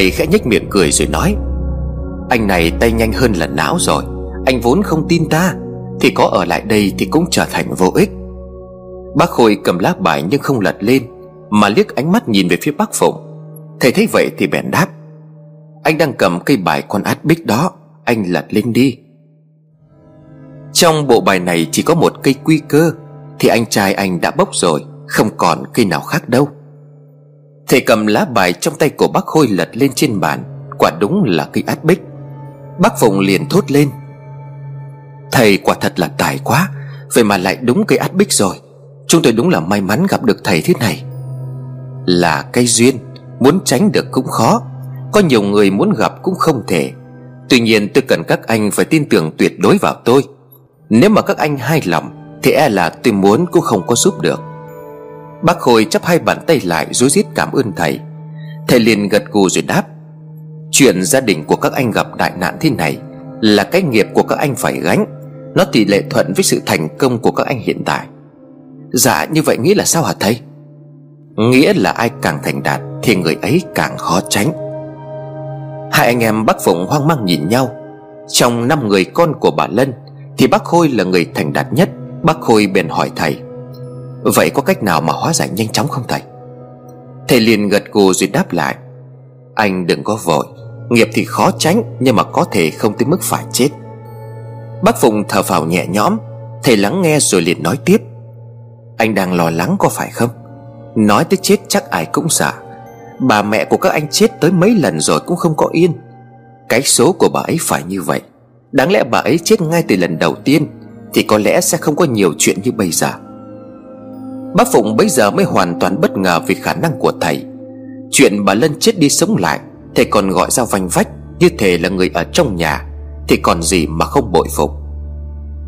Thầy khẽ nhếch miệng cười rồi nói, Anh này tay nhanh hơn là não rồi, Anh vốn không tin ta, Thì có ở lại đây thì cũng trở thành vô ích. Bác Khôi cầm lá bài nhưng không lật lên, Mà liếc ánh mắt nhìn về phía bác Phụng. Thầy thấy vậy thì bèn đáp, Anh đang cầm cây bài con át bích đó, Anh lật lên đi. Trong bộ bài này chỉ có một cây quy cơ, Thì anh trai anh đã bốc rồi, Không còn cây nào khác đâu. Thầy cầm lá bài trong tay của bác Khôi lật lên trên bàn. Quả đúng là cây át bích. Bác Phụng liền thốt lên. Thầy quả thật là tài quá, Vậy mà lại đúng cây át bích rồi. Chúng tôi đúng là may mắn gặp được thầy thế này. Là cây duyên, Muốn tránh được cũng khó. Có nhiều người muốn gặp cũng không thể. Tuy nhiên tôi cần các anh phải tin tưởng tuyệt đối vào tôi. Nếu mà các anh hài lòng, Thì e là tôi muốn cũng không có giúp được. Bác Khôi chắp hai bàn tay lại rối rít cảm ơn thầy. Thầy liền gật gù rồi đáp, Chuyện gia đình của các anh gặp đại nạn thế này Là cái nghiệp của các anh phải gánh. Nó tỷ lệ thuận với sự thành công của các anh hiện tại. Dạ như vậy nghĩa là sao hả thầy? Nghĩa là ai càng thành đạt Thì người ấy càng khó tránh. Hai anh em bác Phụng hoang mang nhìn nhau. Trong năm người con của bà Lân Thì bác Khôi là người thành đạt nhất. Bác Khôi bèn hỏi thầy Vậy có cách nào mà hóa giải nhanh chóng không thầy? Thầy liền gật gù rồi đáp lại. Anh đừng có vội. Nghiệp thì khó tránh, Nhưng mà có thể không tới mức phải chết. Bác Phụng thở phào nhẹ nhõm. Thầy lắng nghe rồi liền nói tiếp. Anh đang lo lắng có phải không? Nói tới chết chắc ai cũng sợ. Bà mẹ của các anh chết tới mấy lần rồi cũng không có yên. Cái số của bà ấy phải như vậy. Đáng lẽ bà ấy chết ngay từ lần đầu tiên, Thì có lẽ sẽ không có nhiều chuyện như bây giờ. Bác Phụng bây giờ mới hoàn toàn bất ngờ vì khả năng của thầy. Chuyện bà Lân chết đi sống lại, Thầy còn gọi ra vanh vách Như thể là người ở trong nhà, Thì còn gì mà không bội phục.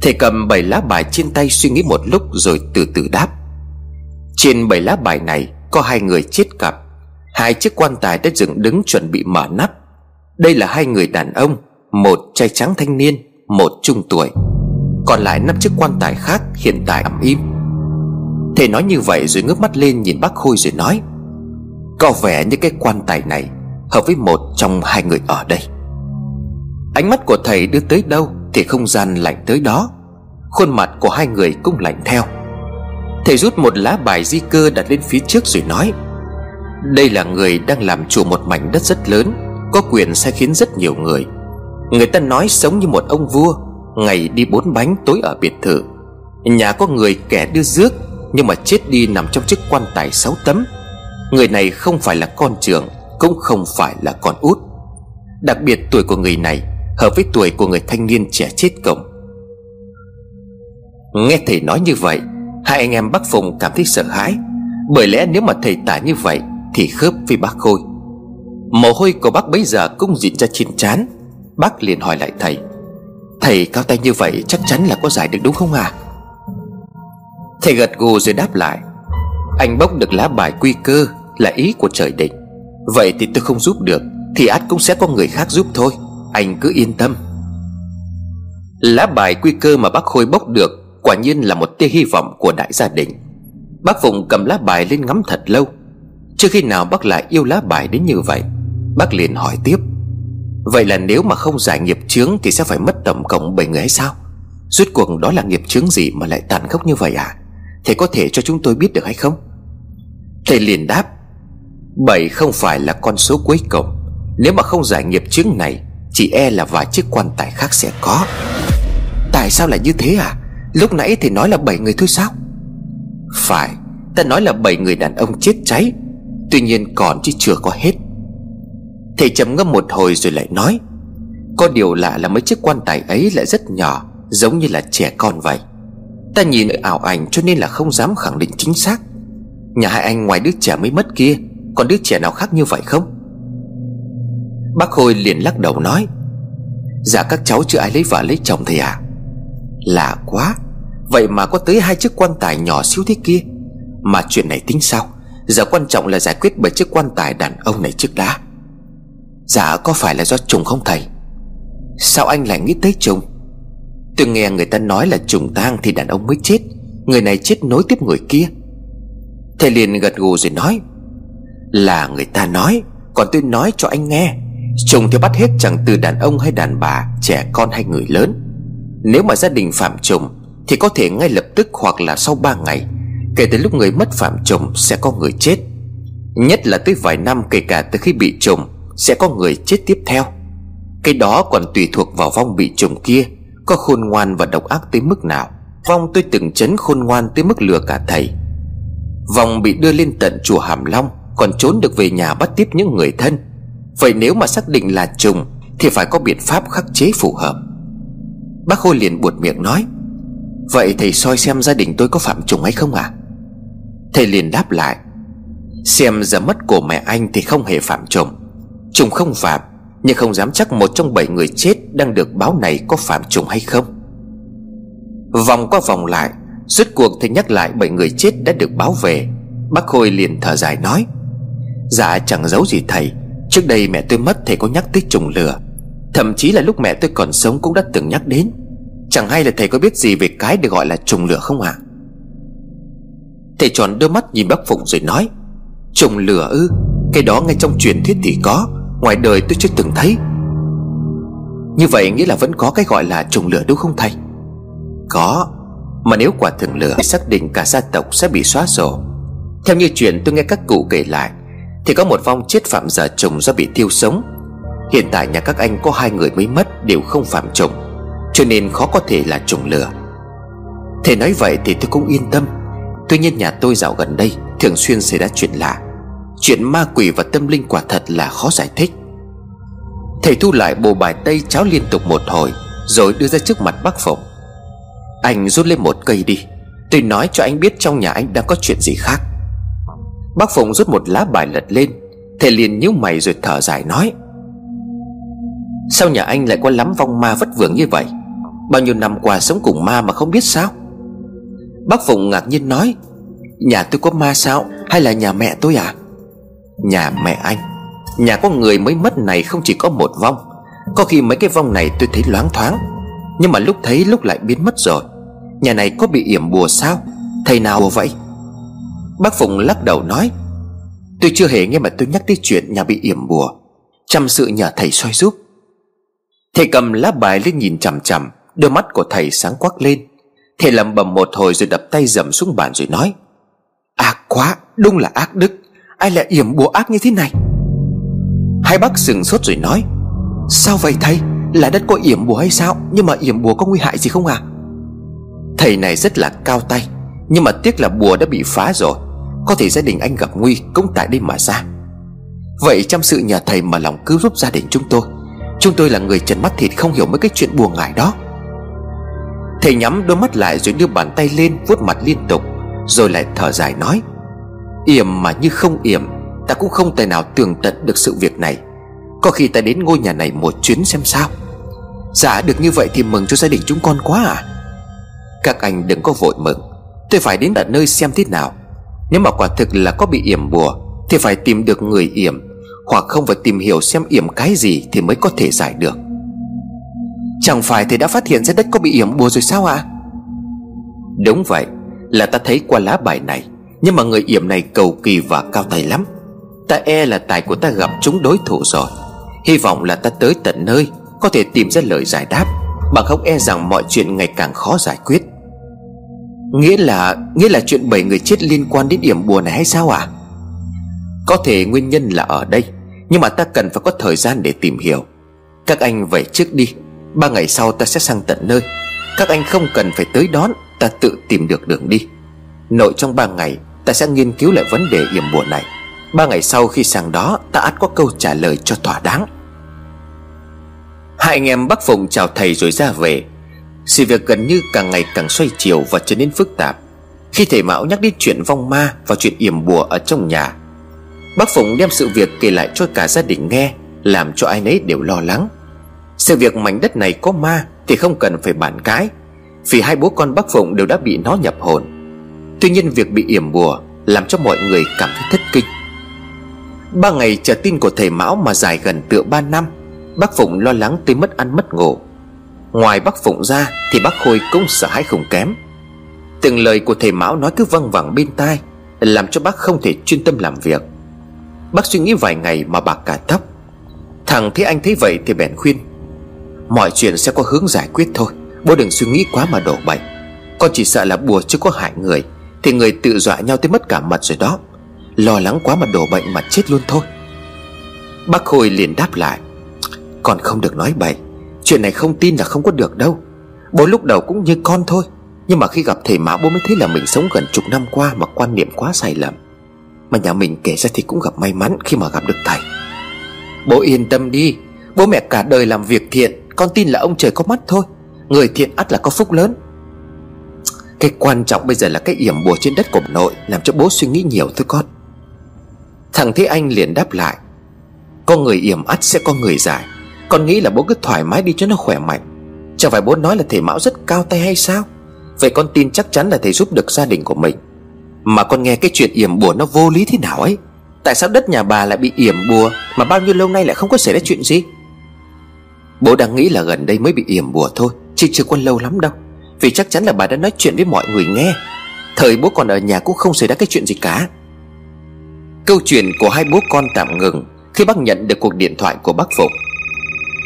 Thầy cầm bảy lá bài trên tay suy nghĩ một lúc rồi từ từ đáp. Trên bảy lá bài này có hai người chết cặp, Hai chiếc quan tài đã dựng đứng chuẩn bị mở nắp. Đây là hai người đàn ông, Một trai trắng thanh niên, Một trung tuổi. Còn lại năm chiếc quan tài khác hiện tại ẩm im Thầy nói như vậy rồi ngước mắt lên nhìn bác Khôi rồi nói, Có vẻ như cái quan tài này Hợp với một trong hai người ở đây. Ánh mắt của thầy đưa tới đâu Thì không gian lạnh tới đó, Khuôn mặt của hai người cũng lạnh theo. Thầy rút một lá bài di cơ đặt lên phía trước rồi nói, Đây là người đang làm chủ một mảnh đất rất lớn, Có quyền sai khiến rất nhiều người. Người ta nói sống như một ông vua, Ngày đi bốn bánh tối ở biệt thự. Nhà có người kẻ đưa rước nhưng mà chết đi nằm trong chiếc quan tài sáu tấm. Người này không phải là con trưởng, Cũng không phải là con út. Đặc biệt tuổi của người này Hợp với tuổi của người thanh niên trẻ chết cổng Nghe thầy nói như vậy, Hai anh em bác Phùng cảm thấy sợ hãi. Bởi lẽ nếu mà thầy tả như vậy Thì khớp với bác Khôi. Mồ hôi của bác bấy giờ cũng dịn ra trên trán. Bác liền hỏi lại thầy Thầy cao tay như vậy chắc chắn là có giải được đúng không à Thầy gật gù rồi đáp lại. Anh bốc được lá bài quy cơ Là ý của trời định Vậy thì tôi không giúp được, Thì át cũng sẽ có người khác giúp thôi. Anh cứ yên tâm. Lá bài quy cơ mà bác Khôi bốc được Quả nhiên là một tia hy vọng của đại gia đình. Bác Phụng cầm lá bài lên ngắm thật lâu. Chưa khi nào bác lại yêu lá bài đến như vậy, Bác liền hỏi tiếp. Vậy là nếu mà không giải nghiệp chướng Thì sẽ phải mất tổng cộng 7 người hay sao? Rốt cuộc đó là nghiệp chướng gì mà lại tàn khốc như vậy à? Thầy có thể cho chúng tôi biết được hay không? Thầy liền đáp Bảy không phải là con số cuối cùng. Nếu mà không giải nghiệp chứng này, Chỉ e là vài chiếc quan tài khác sẽ có. Tại sao lại như thế à? Lúc nãy thì nói là bảy người thôi sao? Phải, Ta nói là bảy người đàn ông chết cháy, Tuy nhiên còn chứ chưa có hết. Thầy trầm ngâm một hồi rồi lại nói, Có điều lạ là mấy chiếc quan tài ấy lại rất nhỏ, Giống như là trẻ con vậy. Ta nhìn ở ảo ảnh cho nên là không dám khẳng định chính xác. Nhà hai anh ngoài đứa trẻ mới mất kia, Còn đứa trẻ nào khác như vậy không? Bác Khôi liền lắc đầu nói Dạ các cháu chưa ai lấy vợ lấy chồng thầy à? Lạ quá, Vậy mà có tới hai chiếc quan tài nhỏ xíu thế kia. Mà chuyện này tính sao? Giờ quan trọng là giải quyết bởi chiếc quan tài đàn ông này trước đã. Dạ có phải là do trùng không thầy? Sao anh lại nghĩ tới trùng Tôi nghe người ta nói là trùng tang thì đàn ông mới chết. Người này chết nối tiếp người kia. Thầy liền gật gù rồi nói, Là người ta nói, Còn tôi nói cho anh nghe. Trùng thì bắt hết chẳng từ đàn ông hay đàn bà, Trẻ con hay người lớn. Nếu mà gia đình phạm trùng Thì có thể ngay lập tức hoặc là sau 3 ngày. Kể từ lúc người mất phạm trùng Sẽ có người chết. Nhất là tới vài năm kể cả từ khi bị trùng Sẽ có người chết tiếp theo. Cái đó còn tùy thuộc vào vong bị trùng kia. Có khôn ngoan và độc ác tới mức nào? Vong tôi từng chấn khôn ngoan tới mức lừa cả thầy. Vong bị đưa lên tận chùa Hàm Long, Còn trốn được về nhà bắt tiếp những người thân. Vậy nếu mà xác định là trùng, Thì phải có biện pháp khắc chế phù hợp. Bác Khôi liền buột miệng nói, Vậy thầy soi xem gia đình tôi có phạm trùng hay không à Thầy liền đáp lại, Xem giờ mất của mẹ anh thì không hề phạm trùng. Trùng không phạm nhưng không dám chắc một trong bảy người chết Đang được báo này có phạm trùng hay không. Vòng qua vòng lại Suốt cuộc thầy nhắc lại bảy người chết đã được báo về, Bác Khôi liền thở dài nói Dạ chẳng giấu gì thầy. Trước đây mẹ tôi mất thầy có nhắc tới trùng lửa. Thậm chí là lúc mẹ tôi còn sống cũng đã từng nhắc đến. Chẳng hay là thầy có biết gì về cái được gọi là trùng lửa không ạ? À? Thầy tròn đôi mắt nhìn bác Phụng rồi nói, Trùng lửa ư? Cái đó ngay trong truyền thuyết thì có. Ngoài đời tôi chưa từng thấy. Như vậy nghĩa là vẫn có cái gọi là trùng lửa đúng không thầy? Có, Mà nếu quả thường lửa xác định cả gia tộc sẽ bị xóa sổ. Theo như chuyện tôi nghe các cụ kể lại, Thì có một vong chết phạm giả trùng do bị thiêu sống. Hiện tại nhà các anh có hai người mới mất Đều không phạm trùng, Cho nên khó có thể là trùng lửa. Thầy nói vậy thì tôi cũng yên tâm. Tuy nhiên nhà tôi dạo gần đây Thường xuyên xảy ra chuyện lạ. Chuyện ma quỷ và tâm linh quả thật là khó giải thích. Thầy thu lại bộ bài tây cháo liên tục một hồi, Rồi đưa ra trước mặt bác Phụng. Anh rút lên một cây đi, Tôi nói cho anh biết trong nhà anh đang có chuyện gì khác. Bác Phụng rút một lá bài lật lên, Thầy liền nhíu mày rồi thở dài nói, Sao nhà anh lại có lắm vong ma vất vưởng như vậy? Bao nhiêu năm qua sống cùng ma mà không biết sao? Bác Phụng ngạc nhiên nói, Nhà tôi có ma sao? Hay là nhà mẹ tôi à? Nhà mẹ anh. Nhà có người mới mất này không chỉ có một vong. Có khi mấy cái vong này tôi thấy loáng thoáng. Nhưng mà lúc thấy lúc lại biến mất rồi. Nhà này có bị yểm bùa sao? Thầy nào bùa vậy? Bác Phụng lắc đầu nói. Tôi chưa hề nghe mà tôi nhắc tới chuyện nhà bị yểm bùa. Chăm sự nhờ thầy soi giúp. Thầy cầm lá bài lên nhìn chằm chằm. Đôi mắt của thầy sáng quắc lên. Thầy lầm bầm một hồi rồi đập tay dầm xuống bàn rồi nói. Ác quá, Đúng là ác đức. Ai lại yểm bùa ác như thế này? Hai bác sừng sốt rồi nói, Sao vậy thầy? Là đất có yểm bùa hay sao? Nhưng mà yểm bùa có nguy hại gì không à Thầy này rất là cao tay, Nhưng mà tiếc là bùa đã bị phá rồi. Có thể gia đình anh gặp nguy cũng tại đây mà ra. Vậy chăm sự nhờ thầy mà lòng cứu giúp gia đình chúng tôi. Chúng tôi là người trần mắt thịt không hiểu mấy cái chuyện buồn ngại đó. Thầy nhắm đôi mắt lại rồi đưa bàn tay lên vuốt mặt liên tục, Rồi lại thở dài nói Yểm mà như không yểm, Ta cũng không thể nào tường tận được sự việc này. Có khi ta đến ngôi nhà này một chuyến xem sao. Dạ được như vậy thì mừng cho gia đình chúng con quá à. Các anh đừng có vội mừng. Tôi phải đến tận nơi xem thế nào. Nếu mà quả thực là có bị yểm bùa, Thì phải tìm được người yểm, Hoặc không phải tìm hiểu xem yểm cái gì Thì mới có thể giải được. Chẳng phải thầy đã phát hiện ra đất có bị yểm bùa rồi sao ạ? À? Đúng vậy, Là ta thấy qua lá bài này. Nhưng mà người yểm này cầu kỳ và cao tay lắm. Ta e là tài của ta gặp chúng đối thủ rồi. Hy vọng là ta tới tận nơi, Có thể tìm ra lời giải đáp. Bằng không e rằng mọi chuyện ngày càng khó giải quyết. Nghĩa là Nghĩa là chuyện bảy người chết liên quan đến điểm bùa này hay sao à Có thể nguyên nhân là ở đây, Nhưng mà ta cần phải có thời gian để tìm hiểu. Các anh về trước đi, Ba ngày sau ta sẽ sang tận nơi. Các anh không cần phải tới đón, Ta tự tìm được đường đi. Nội trong ba ngày Ta sẽ nghiên cứu lại vấn đề yểm bùa này. Ba ngày sau khi sang đó, Ta ắt có câu trả lời cho thỏa đáng. Hai anh em bác Phụng chào thầy rồi ra về. Sự việc gần như càng ngày càng xoay chiều Và trở nên phức tạp. Khi thầy Mão nhắc đến chuyện vong ma Và chuyện yểm bùa ở trong nhà Bác Phụng đem sự việc kể lại cho cả gia đình nghe, Làm cho ai nấy đều lo lắng. Sự việc mảnh đất này có ma Thì không cần phải bàn cãi, Vì hai bố con bác Phụng đều đã bị nó nhập hồn. Tuy nhiên việc bị yểm bùa Làm cho mọi người cảm thấy thất kinh. Ba ngày chờ tin của thầy Mão mà dài gần tựa ba năm, Bác Phụng lo lắng tới mất ăn mất ngủ. Ngoài bác Phụng ra Thì bác Khôi cũng sợ hãi không kém. Từng lời của thầy Mão nói cứ văng vẳng bên tai, Làm cho bác không thể chuyên tâm làm việc. Bác suy nghĩ vài ngày mà bạc cả tóc Thằng thấy anh thấy vậy thì bèn khuyên, Mọi chuyện sẽ có hướng giải quyết thôi, Bố đừng suy nghĩ quá mà đổ bệnh. Con chỉ sợ là bùa chứ có hại người. Thì người tự dọa nhau tới mất cả mặt rồi đó. Lo lắng quá mà đổ bệnh mà chết luôn thôi. Bác Khôi liền đáp lại còn không được nói bậy. Chuyện này không tin là không có được đâu. Bố lúc đầu cũng như con thôi, Nhưng mà khi gặp thầy Mão bố mới thấy là mình sống gần chục năm qua Mà quan niệm quá sai lầm. Mà nhà mình kể ra thì cũng gặp may mắn khi mà gặp được thầy. Bố yên tâm đi. Bố mẹ cả đời làm việc thiện, Con tin là ông trời có mắt thôi. Người thiện ắt là có phúc lớn. Cái quan trọng bây giờ là cái yểm bùa trên đất của nội Làm cho bố suy nghĩ nhiều thôi con. Thằng Thế Anh liền đáp lại, Có người yểm ắt sẽ có người giải. Con nghĩ là bố cứ thoải mái đi cho nó khỏe mạnh. Chẳng phải bố nói là thầy Mão rất cao tay hay sao? Vậy con tin chắc chắn là thầy giúp được gia đình của mình. Mà con nghe cái chuyện yểm bùa nó vô lý thế nào ấy? Tại sao đất nhà bà lại bị yểm bùa Mà bao nhiêu lâu nay lại không có xảy ra chuyện gì? Bố đang nghĩ là gần đây mới bị yểm bùa thôi, Chứ chưa có lâu lắm đâu. Vì chắc chắn là bà đã nói chuyện với mọi người nghe. Thời bố còn ở nhà cũng không xảy ra cái chuyện gì cả. Câu chuyện của hai bố con tạm ngừng Khi bác nhận được cuộc điện thoại của bác Phục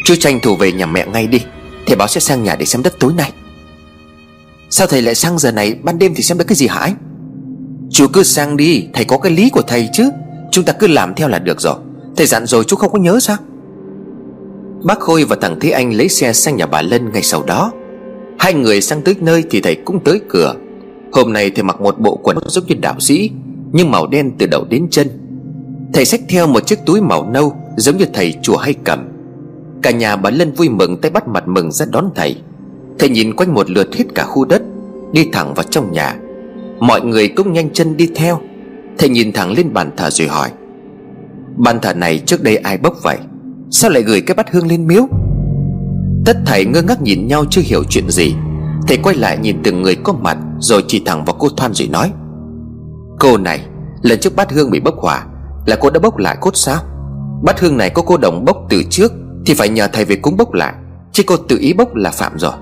Chú tranh thủ về nhà mẹ ngay đi Thầy báo sẽ sang nhà để xem đất tối nay. Sao thầy lại sang giờ này, Ban đêm thì xem được cái gì hả? Anh Chú cứ sang đi, Thầy có cái lý của thầy chứ. Chúng ta cứ làm theo là được rồi. Thầy dặn rồi chú không có nhớ sao? Bác Khôi và thằng Thế Anh lấy xe sang nhà bà Lân ngay sau đó. Hai người sang tới nơi thì thầy cũng tới cửa. Hôm nay thầy mặc một bộ quần giống như đạo sĩ, Nhưng màu đen từ đầu đến chân. Thầy xách theo một chiếc túi màu nâu Giống như thầy chùa hay cầm. Cả nhà bà Lân vui mừng tay bắt mặt mừng ra đón thầy. Thầy nhìn quanh một lượt hết cả khu đất, Đi thẳng vào trong nhà. Mọi người cũng nhanh chân đi theo. Thầy nhìn thẳng lên bàn thờ rồi hỏi, Bàn thờ này trước đây ai bốc vậy? Sao lại gửi cái bát hương lên miếu? Tất thầy ngơ ngác nhìn nhau chưa hiểu chuyện gì. Thầy quay lại nhìn từng người có mặt, Rồi chỉ thẳng vào cô Thoan rồi nói. Cô này, Lần trước bát hương bị bốc hỏa, Là cô đã bốc lại cốt sao? Bát hương này có cô đồng bốc từ trước, Thì phải nhờ thầy về cúng bốc lại, Chứ cô tự ý bốc là phạm rồi.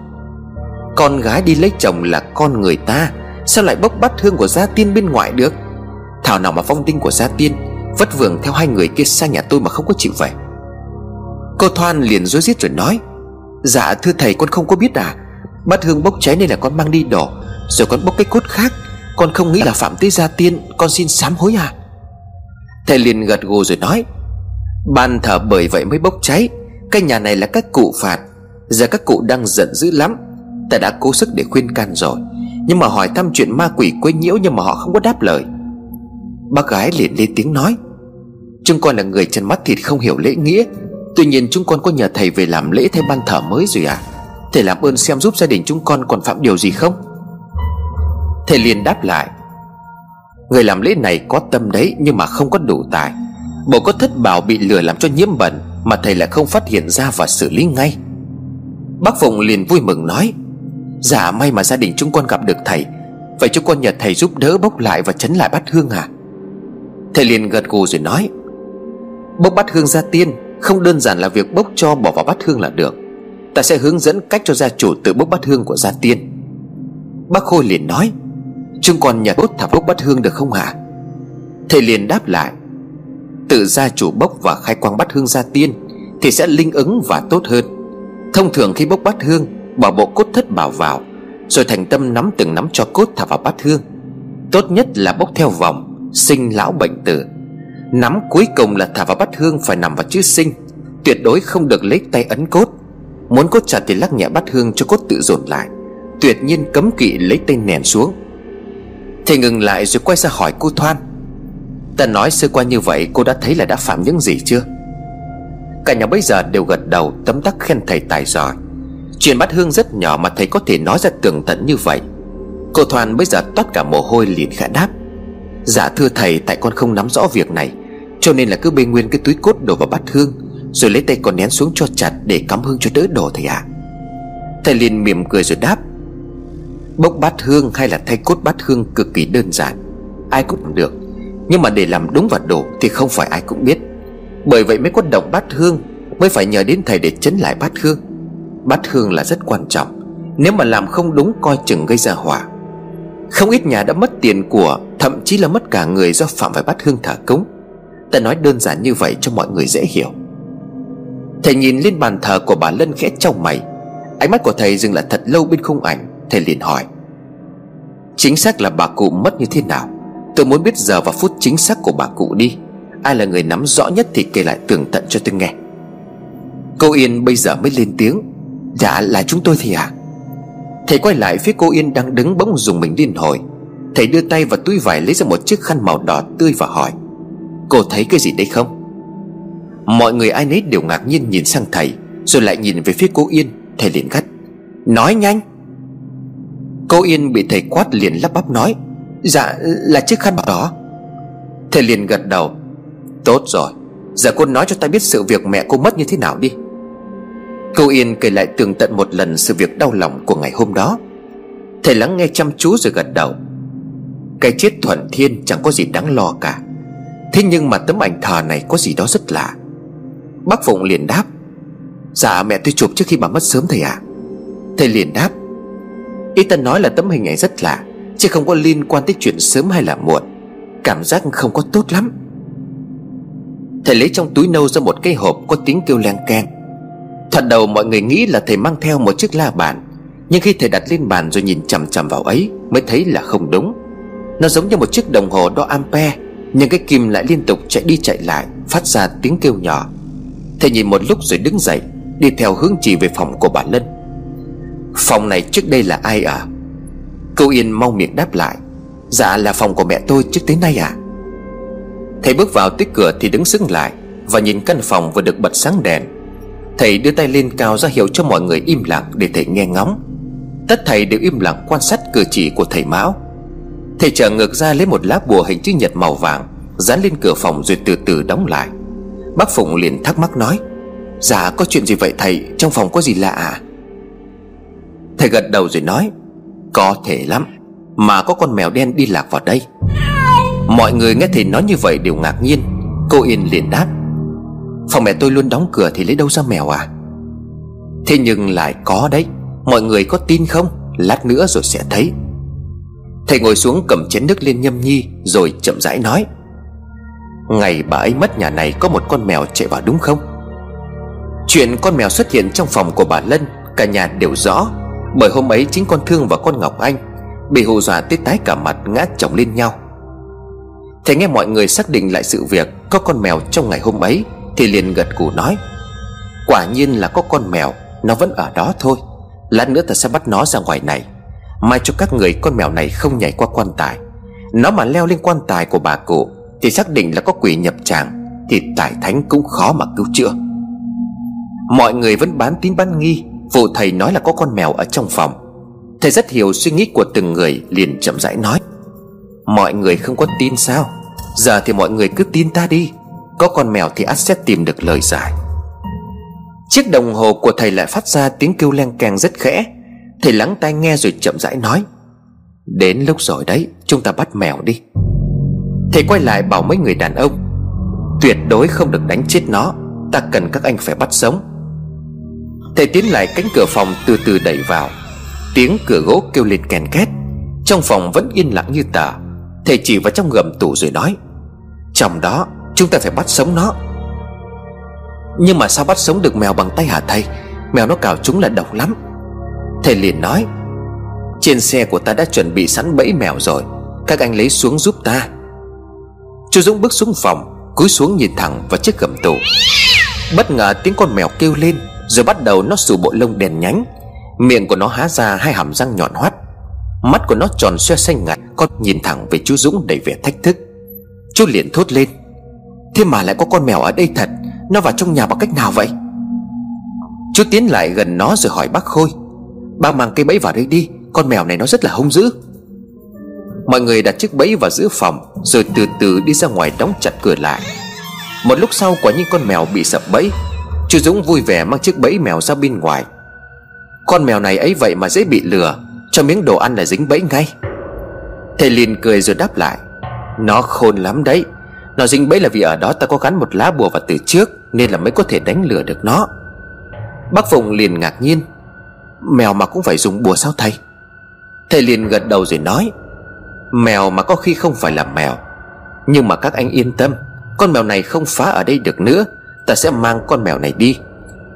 Con gái đi lấy chồng là con người ta, Sao lại bốc bát hương của gia tiên bên ngoài được? Thảo nào mà phong tinh của gia tiên, Vất vưởng theo hai người kia sang nhà tôi mà không có chịu về. Cô Thoan liền rối rít rồi nói. Dạ thưa thầy, con không có biết à. Bát hương bốc cháy nên là con mang đi đổ. Rồi con bốc cái cốt khác. Con không nghĩ là phạm tới gia tiên, Con xin sám hối à. Thầy liền gật gù rồi nói, Ban thờ bởi vậy mới bốc cháy. Cái nhà này là các cụ phạt. Giờ các cụ đang giận dữ lắm. Ta đã cố sức để khuyên can rồi. Nhưng mà hỏi thăm chuyện ma quỷ quấy nhiễu Nhưng mà họ không có đáp lời. Bác gái liền lên tiếng nói Chúng con là người chân mắt thịt không hiểu lễ nghĩa. Tuy nhiên chúng con có nhờ thầy về làm lễ thêm ban thờ mới rồi à? Thầy làm ơn xem giúp gia đình chúng con còn phạm điều gì không? Thầy liền đáp lại. Người làm lễ này có tâm đấy Nhưng mà không có đủ tài. Bộ có thất bảo bị lừa làm cho nhiễm bẩn Mà thầy lại không phát hiện ra và xử lý ngay. Bác Phụng liền vui mừng nói Dạ may mà gia đình chúng con gặp được thầy. Vậy chúng con nhờ thầy giúp đỡ bốc lại và chấn lại bát hương à? Thầy liền gật gù rồi nói, Bốc bát hương ra tiên không đơn giản là việc bốc cho bỏ vào bát hương là được. Ta sẽ hướng dẫn cách cho gia chủ tự bốc bát hương của gia tiên. Bác Khôi liền nói Chúng còn nhà đốt thả bốc bát hương được không hả? Thầy liền đáp lại, Tự gia chủ bốc và khai quang bát hương gia tiên Thì sẽ linh ứng và tốt hơn. Thông thường khi bốc bát hương Bỏ bộ cốt thất bảo vào, Rồi thành tâm nắm từng nắm cho cốt thả vào bát hương. Tốt nhất là bốc theo vòng, Sinh lão bệnh tử. Nắm cuối cùng là thả vào bát hương phải nằm vào chữ sinh. Tuyệt đối không được lấy tay ấn cốt. Muốn cốt chặt thì lắc nhẹ bát hương cho cốt tự dồn lại. Tuyệt nhiên cấm kỵ lấy tay nền xuống. Thầy ngừng lại rồi quay ra hỏi cô Thoan. Ta nói sơ qua như vậy, cô đã thấy là đã phạm những gì chưa? Cả nhà bây giờ đều gật đầu, tấm tắc khen thầy tài giỏi. Chuyện bát hương rất nhỏ mà thầy có thể nói ra tường tận như vậy. Cô Thoan bây giờ toát cả mồ hôi liền khẽ đáp. Dạ thưa thầy, tại con không nắm rõ việc này. Cho nên là cứ bê nguyên cái túi cốt đổ vào bát hương, Rồi lấy tay còn nén xuống cho chặt để cắm hương cho đỡ đổ thầy ạ. À. Thầy liền mỉm cười rồi đáp, Bốc bát hương hay là thay cốt bát hương cực kỳ đơn giản, Ai cũng làm được. Nhưng mà để làm đúng và đủ thì không phải ai cũng biết. Bởi vậy mới có động bát hương, Mới phải nhờ đến thầy để chấn lại bát hương. Bát hương là rất quan trọng, Nếu mà làm không đúng coi chừng gây ra hỏa không ít nhà đã mất tiền của, Thậm chí là mất cả người do phạm phải bát hương thả cống. Ta nói đơn giản như vậy cho mọi người dễ hiểu. Thầy nhìn lên bàn thờ của bà Lân khẽ trong mày. Ánh mắt của thầy dừng lại thật lâu bên khung ảnh. Thầy liền hỏi, Chính xác là bà cụ mất như thế nào? Tôi muốn biết giờ và phút chính xác của bà cụ đi. Ai là người nắm rõ nhất thì kể lại tường tận cho tôi nghe. Cô Yên bây giờ mới lên tiếng Dạ là chúng tôi thì à Thầy quay lại phía cô Yên đang đứng bỗng dùng mình điên hồi. Thầy đưa tay vào túi vải lấy ra một chiếc khăn màu đỏ tươi và hỏi Cô thấy cái gì đấy không? Mọi người ai nấy đều ngạc nhiên nhìn sang thầy, Rồi lại nhìn về phía cô Yên, Thầy liền gắt. Nói nhanh! Cô Yên bị thầy quát liền lắp bắp nói Dạ là chiếc khăn màu đỏ Thầy liền gật đầu. Tốt rồi, Giờ cô nói cho ta biết sự việc mẹ cô mất như thế nào đi. Cô Yên kể lại tường tận một lần sự việc đau lòng của ngày hôm đó. Thầy lắng nghe chăm chú rồi gật đầu. Cái chết thuận thiên chẳng có gì đáng lo cả. Thế nhưng mà tấm ảnh thờ này có gì đó rất lạ. Bác Phụng liền đáp Dạ mẹ tôi chụp trước khi bà mất sớm thầy ạ. À? Thầy liền đáp, Ý tân nói là tấm hình ảnh rất lạ, Chứ không có liên quan tới chuyện sớm hay là muộn. Cảm giác không có tốt lắm. Thầy lấy trong túi nâu ra một cái hộp có tiếng kêu leng keng. Thật đầu mọi người nghĩ là thầy mang theo một chiếc la bàn, Nhưng khi thầy đặt lên bàn rồi nhìn chằm chằm vào ấy, Mới thấy là không đúng. Nó giống như một chiếc đồng hồ đo ampere nhưng cái kim lại liên tục chạy đi chạy lại, Phát ra tiếng kêu nhỏ. Thầy nhìn một lúc rồi đứng dậy, Đi theo hướng chỉ về phòng của bà Lân. Phòng này trước đây là ai à Cô Yên mau miệng đáp lại. Dạ là phòng của mẹ tôi trước tới nay à Thầy bước vào tới cửa thì đứng sững lại Và nhìn căn phòng vừa được bật sáng đèn. Thầy đưa tay lên cao ra hiệu cho mọi người im lặng để thầy nghe ngóng. Tất thầy đều im lặng quan sát cử chỉ của thầy Mão. Thầy trở ngược ra lấy một lá bùa hình chữ nhật màu vàng, Dán lên cửa phòng rồi từ từ đóng lại. Bác Phụng liền thắc mắc nói Dạ có chuyện gì vậy thầy? Trong phòng có gì lạ à? Thầy gật đầu rồi nói, Có thể lắm, Mà có con mèo đen đi lạc vào đây. Mọi người nghe thầy nói như vậy đều ngạc nhiên. Cô Yên liền đáp, Phòng mẹ tôi luôn đóng cửa thì lấy đâu ra mèo à? Thế nhưng lại có đấy, Mọi người có tin không? Lát nữa rồi sẽ thấy. Thầy ngồi xuống cầm chén nước lên nhâm nhi, Rồi chậm rãi nói, Ngày bà ấy mất nhà này có một con mèo chạy vào đúng không? Chuyện con mèo xuất hiện trong phòng của bà Lân, Cả nhà đều rõ, Bởi hôm ấy chính con Thương và con Ngọc Anh Bị hù dọa tới tái cả mặt ngã chồng lên nhau. Thầy nghe mọi người xác định lại sự việc Có con mèo trong ngày hôm ấy Thì liền gật cù nói, Quả nhiên là có con mèo, Nó vẫn ở đó thôi, Lát nữa ta sẽ bắt nó ra ngoài này. Mai cho các người con mèo này không nhảy qua quan tài. Nó mà leo lên quan tài của bà cụ Thì xác định là có quỷ nhập tràng, Thì tài thánh cũng khó mà cứu chữa. Mọi người vẫn bán tín bán nghi Vụ thầy nói là có con mèo ở trong phòng. Thầy rất hiểu suy nghĩ của từng người, Liền chậm rãi nói, Mọi người không có tin sao? Giờ thì mọi người cứ tin ta đi, Có con mèo thì ắt sẽ tìm được lời giải. Chiếc đồng hồ của thầy lại phát ra tiếng kêu len keng rất khẽ. Thầy lắng tai nghe rồi chậm rãi nói, Đến lúc rồi đấy, Chúng ta bắt mèo đi. Thầy quay lại bảo mấy người đàn ông, Tuyệt đối không được đánh chết nó, Ta cần các anh phải bắt sống. Thầy tiến lại cánh cửa phòng từ từ đẩy vào. Tiếng cửa gỗ kêu lên kèn két. Trong phòng vẫn yên lặng như tờ. Thầy chỉ vào trong gầm tủ rồi nói, Trong đó, chúng ta phải bắt sống nó. Nhưng mà sao bắt sống được mèo bằng tay hả thầy? Mèo nó cào chúng là độc lắm. Thầy liền nói, Trên xe của ta đã chuẩn bị sẵn bẫy mèo rồi, Các anh lấy xuống giúp ta. Chú Dũng bước xuống phòng, Cúi xuống nhìn thẳng vào chiếc gầm tủ. Bất ngờ tiếng con mèo kêu lên, Rồi bắt đầu nó sù bộ lông đèn nhánh. Miệng của nó há ra hai hàm răng nhọn hoắt. Mắt của nó tròn xoe xanh ngặt Con nhìn thẳng về chú Dũng đầy vẻ thách thức. Chú liền thốt lên, Thế mà lại có con mèo ở đây thật, Nó vào trong nhà bằng cách nào vậy? Chú tiến lại gần nó rồi hỏi bác Khôi Bác mang cây bẫy vào đây đi, Con mèo này nó rất là hung dữ. Mọi người đặt chiếc bẫy vào giữa phòng, Rồi từ từ đi ra ngoài đóng chặt cửa lại. Một lúc sau, quả nhiên con mèo bị sập bẫy. Chú Dũng vui vẻ mang chiếc bẫy mèo ra bên ngoài. Con mèo này ấy vậy mà dễ bị lừa, Cho miếng đồ ăn là dính bẫy ngay. Thầy liền cười rồi đáp lại, Nó khôn lắm đấy. Nó dính bẫy là vì ở đó ta có gắn một lá bùa vào từ trước, Nên là mới có thể đánh lừa được nó. Bác Phụng liền ngạc nhiên Mèo mà cũng phải dùng bùa sao thầy? Thầy liền gật đầu rồi nói, Mèo mà có khi không phải là mèo, Nhưng mà các anh yên tâm, Con mèo này không phá ở đây được nữa, Ta sẽ mang con mèo này đi.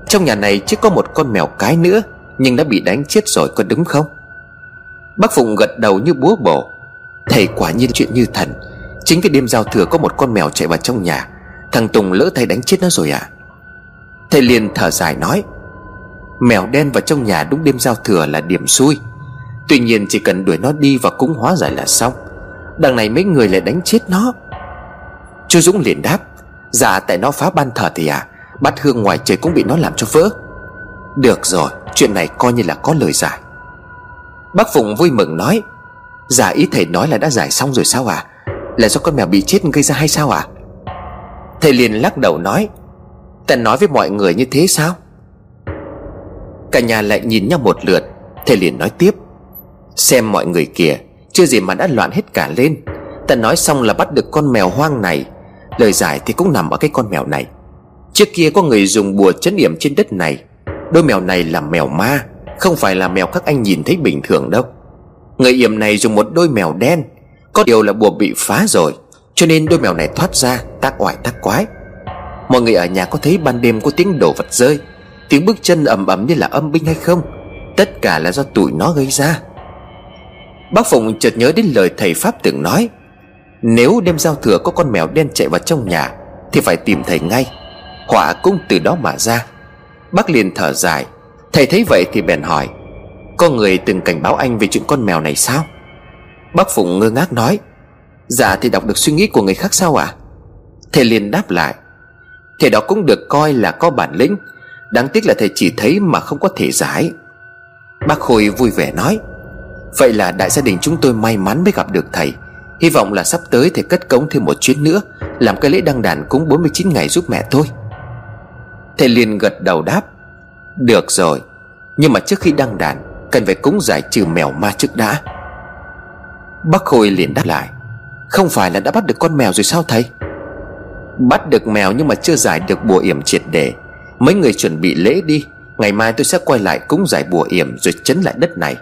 Trong nhà này chỉ có một con mèo cái nữa, Nhưng đã bị đánh chết rồi, có đúng không? Bác Phụng gật đầu như búa bổ, Thầy quả nhiên chuyện như thần, Chính cái đêm giao thừa có một con mèo chạy vào trong nhà, Thằng Tùng lỡ thầy đánh chết nó rồi à? Thầy liền thở dài nói Mèo đen vào trong nhà đúng đêm giao thừa là điểm xui. Tuy nhiên chỉ cần đuổi nó đi và cúng hóa giải là xong. Đằng này mấy người lại đánh chết nó. Chú Dũng liền đáp Dạ tại nó phá ban thờ thì à Bắt hương ngoài trời cũng bị nó làm cho vỡ. Được rồi, Chuyện này coi như là có lời giải. Bác Phụng vui mừng nói Dạ ý thầy nói là đã giải xong rồi sao à Là do con mèo bị chết gây ra hay sao à Thầy liền lắc đầu nói Ta nói với mọi người như thế sao? Cả nhà lại nhìn nhau một lượt, Thầy liền nói tiếp. Xem mọi người kìa, Chưa gì mà đã loạn hết cả lên. Ta nói xong là bắt được con mèo hoang này. Lời giải thì cũng nằm ở cái con mèo này. Trước kia có người dùng bùa chấn yểm trên đất này. Đôi mèo này là mèo ma, Không phải là mèo các anh nhìn thấy bình thường đâu. Người yểm này dùng một đôi mèo đen, Có điều là bùa bị phá rồi, Cho nên đôi mèo này thoát ra, tác oải tác quái. Mọi người ở nhà có thấy ban đêm có tiếng đổ vật rơi Tiếng bước chân ầm ầm như là âm binh hay không? Tất cả là do tụi nó gây ra. Bác Phụng chợt nhớ đến lời thầy Pháp từng nói, Nếu đêm giao thừa có con mèo đen chạy vào trong nhà, Thì phải tìm thầy ngay. Họa cũng từ đó mà ra. Bác liền thở dài. Thầy thấy vậy thì bèn hỏi, Có người từng cảnh báo anh về chuyện con mèo này sao Bác Phụng ngơ ngác nói Dạ thì đọc được suy nghĩ của người khác sao ạ? À? Thầy liền đáp lại, Thầy đó cũng được coi là có bản lĩnh Đáng tiếc là thầy chỉ thấy mà không có thể giải. Bác Khôi vui vẻ nói, Vậy là đại gia đình chúng tôi may mắn mới gặp được thầy. Hy vọng là sắp tới thầy cất cống thêm một chuyến nữa, Làm cái lễ đăng đàn cúng 49 ngày giúp mẹ tôi Thầy liền gật đầu đáp, Được rồi, Nhưng mà trước khi đăng đàn, Cần phải cúng giải trừ mèo ma trước đã. Bác Khôi liền đáp lại, Không phải là đã bắt được con mèo rồi sao thầy? Bắt được mèo nhưng mà chưa giải được bùa yểm triệt để. Mấy người chuẩn bị lễ đi, Ngày mai tôi sẽ quay lại cúng giải bùa yểm Rồi chấn lại đất này.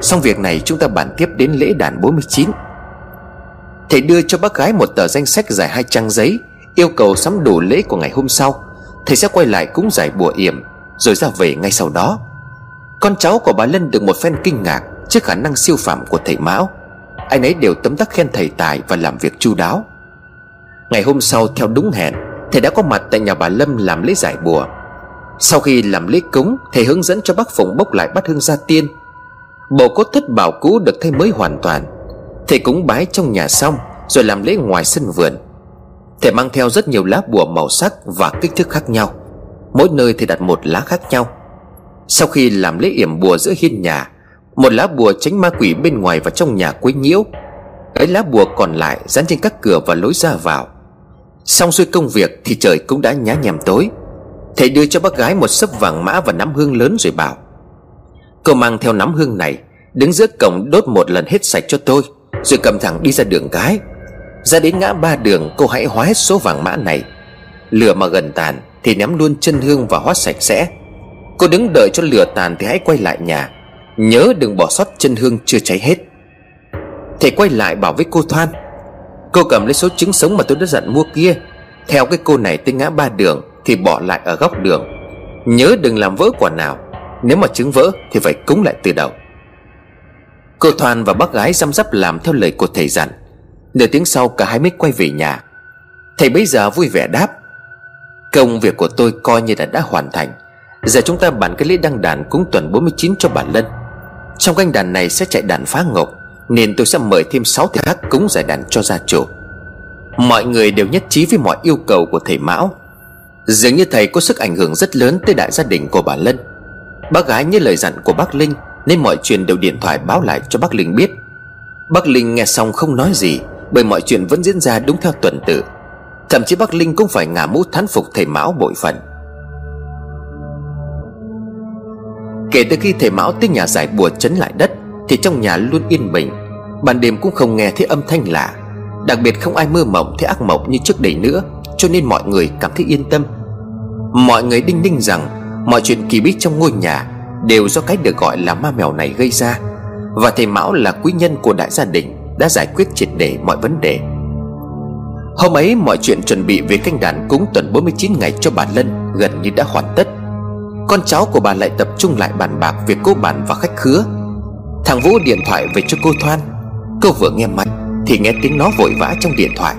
Xong việc này chúng ta bàn tiếp đến lễ đàn 49 Thầy đưa cho bác gái một tờ danh sách dài hai trang giấy, Yêu cầu sắm đủ lễ của ngày hôm sau. Thầy sẽ quay lại cúng giải bùa yểm, Rồi ra về ngay sau đó. Con cháu của bà Lân được một phen kinh ngạc Trước khả năng siêu phạm của thầy Mão. Anh ấy đều tấm tắc khen thầy tài Và làm việc chu đáo. Ngày hôm sau, theo đúng hẹn, Thầy đã có mặt tại nhà bà Lâm làm lễ giải bùa. Sau khi làm lễ cúng, Thầy hướng dẫn cho bác Phụng bốc lại bát hương gia tiên. Bộ cốt thất bảo cũ được thay mới hoàn toàn. Thầy cúng bái trong nhà xong, Rồi làm lễ ngoài sân vườn. Thầy mang theo rất nhiều lá bùa màu sắc Và kích thước khác nhau. Mỗi nơi thì đặt một lá khác nhau. Sau khi làm lễ yểm bùa giữa hiên nhà, Một lá bùa tránh ma quỷ bên ngoài và trong nhà quấy nhiễu. Cái lá bùa còn lại dán trên các cửa và lối ra vào. Xong xuôi công việc thì trời cũng đã nhá nhèm tối. Thầy đưa cho bác gái một sấp vàng mã và nắm hương lớn rồi bảo Cô mang theo nắm hương này, Đứng giữa cổng đốt một lần hết sạch cho tôi, Rồi cầm thẳng đi ra đường cái. Ra đến ngã ba đường, cô hãy hóa hết số vàng mã này. Lửa mà gần tàn Thì ném luôn chân hương và hóa sạch sẽ. Cô đứng đợi cho lửa tàn thì hãy quay lại nhà, Nhớ đừng bỏ sót chân hương chưa cháy hết. Thầy quay lại bảo với cô Thoan, Cô cầm lấy số trứng sống mà tôi đã dặn mua kia, Theo cái cô này tới ngã ba đường thì bỏ lại ở góc đường. Nhớ đừng làm vỡ quả nào, Nếu mà trứng vỡ thì phải cúng lại từ đầu. Cô Thoan và bác gái răm rắp làm theo lời của thầy dặn. Nửa tiếng sau cả hai mới quay về nhà. Thầy bây giờ vui vẻ đáp, Công việc của tôi coi như là đã hoàn thành. Giờ chúng ta bàn cái lễ đăng đàn cúng tuần 49 cho bản lân. Trong canh đàn này sẽ chạy đàn phá ngục nên tôi sẽ mời thêm 6 thầy khác cúng giải đàn cho gia chủ. Mọi người đều nhất trí với mọi yêu cầu của thầy Mão. Dường như thầy có sức ảnh hưởng rất lớn tới đại gia đình của bà Lân. Bác gái như lời dặn của bác Linh, Nên mọi chuyện đều điện thoại báo lại cho bác Linh biết. Bác Linh nghe xong không nói gì, Bởi mọi chuyện vẫn diễn ra đúng theo tuần tự. Thậm chí bác Linh cũng phải ngả mũ thán phục thầy Mão bội phận Kể từ khi thầy Mão tới nhà giải bùa chấn lại đất, Thì trong nhà luôn yên bình. Ban đêm cũng không nghe thấy âm thanh lạ. Đặc biệt không ai mơ mộng thấy ác mộng như trước đây nữa. Cho nên mọi người cảm thấy yên tâm. Mọi người đinh ninh rằng Mọi chuyện kỳ bí trong ngôi nhà Đều do cái được gọi là ma mèo này gây ra. Và thầy Mão là quý nhân của đại gia đình Đã giải quyết triệt để mọi vấn đề. Hôm ấy mọi chuyện chuẩn bị về canh đàn cúng tuần 49 ngày cho bà Lân Gần như đã hoàn tất. Con cháu của bà lại tập trung lại bàn bạc Việc cô bàn và khách khứa. Thằng Vũ điện thoại về cho cô Thoan. Cô vừa nghe máy Thì nghe tiếng nó vội vã trong điện thoại.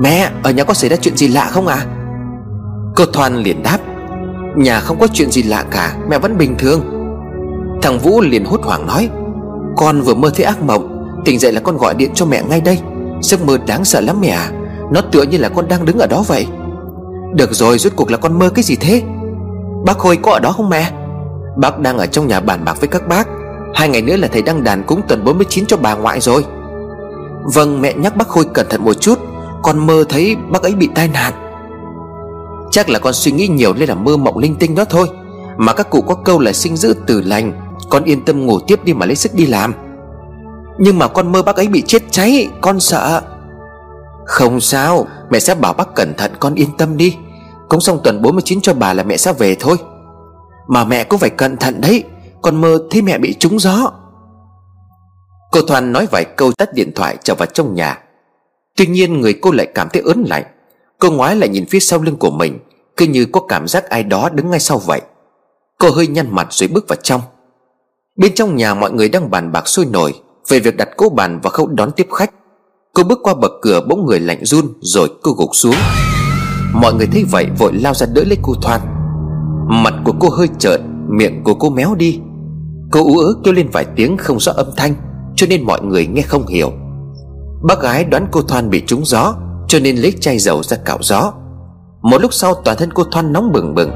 Mẹ, ở nhà có xảy ra chuyện gì lạ không à Cô Thoan liền đáp, Nhà không có chuyện gì lạ cả, Mẹ vẫn bình thường. Thằng Vũ liền hốt hoảng nói, Con vừa mơ thấy ác mộng, Tỉnh dậy là con gọi điện cho mẹ ngay đây. Giấc mơ đáng sợ lắm mẹ à Nó tựa như là con đang đứng ở đó vậy. Được rồi, rốt cuộc là con mơ cái gì thế? Bác Khôi có ở đó không mẹ? Bác đang ở trong nhà bàn bạc với các bác. Hai ngày nữa là thầy đăng đàn cúng tuần 49 cho bà ngoại rồi. Vâng mẹ nhắc bác Khôi cẩn thận một chút. Con mơ thấy bác ấy bị tai nạn. Chắc là con suy nghĩ nhiều nên là mơ mộng linh tinh đó thôi. Mà các cụ có câu là sinh giữ từ lành, Con yên tâm ngủ tiếp đi mà lấy sức đi làm. Nhưng mà con mơ bác ấy bị chết cháy, Con sợ. Không sao, Mẹ sẽ bảo bác cẩn thận, con yên tâm đi. Cũng xong tuần 49 cho bà là mẹ sẽ về thôi. Mà mẹ cũng phải cẩn thận đấy, Con mơ thấy mẹ bị trúng gió. Cô Thoan nói vài câu tắt điện thoại, trở vào trong nhà. Tuy nhiên người cô lại cảm thấy ớn lạnh. Cô ngoái lại nhìn phía sau lưng của mình, Cứ như có cảm giác ai đó đứng ngay sau vậy. Cô hơi nhăn mặt rồi bước vào trong. Bên trong nhà mọi người đang bàn bạc sôi nổi Về việc đặt cố bàn và khâu đón tiếp khách. Cô bước qua bậc cửa bỗng người lạnh run Rồi cô gục xuống. Mọi người thấy vậy vội lao ra đỡ lấy cô Thoan. Mặt của cô hơi trợn, Miệng của cô méo đi. Cô ú ớ kêu lên vài tiếng không rõ âm thanh, Cho nên mọi người nghe không hiểu. Bác gái đoán cô Thoan bị trúng gió, cho nên lấy chai dầu ra cạo gió. Một lúc sau, toàn thân cô Thoan nóng bừng bừng.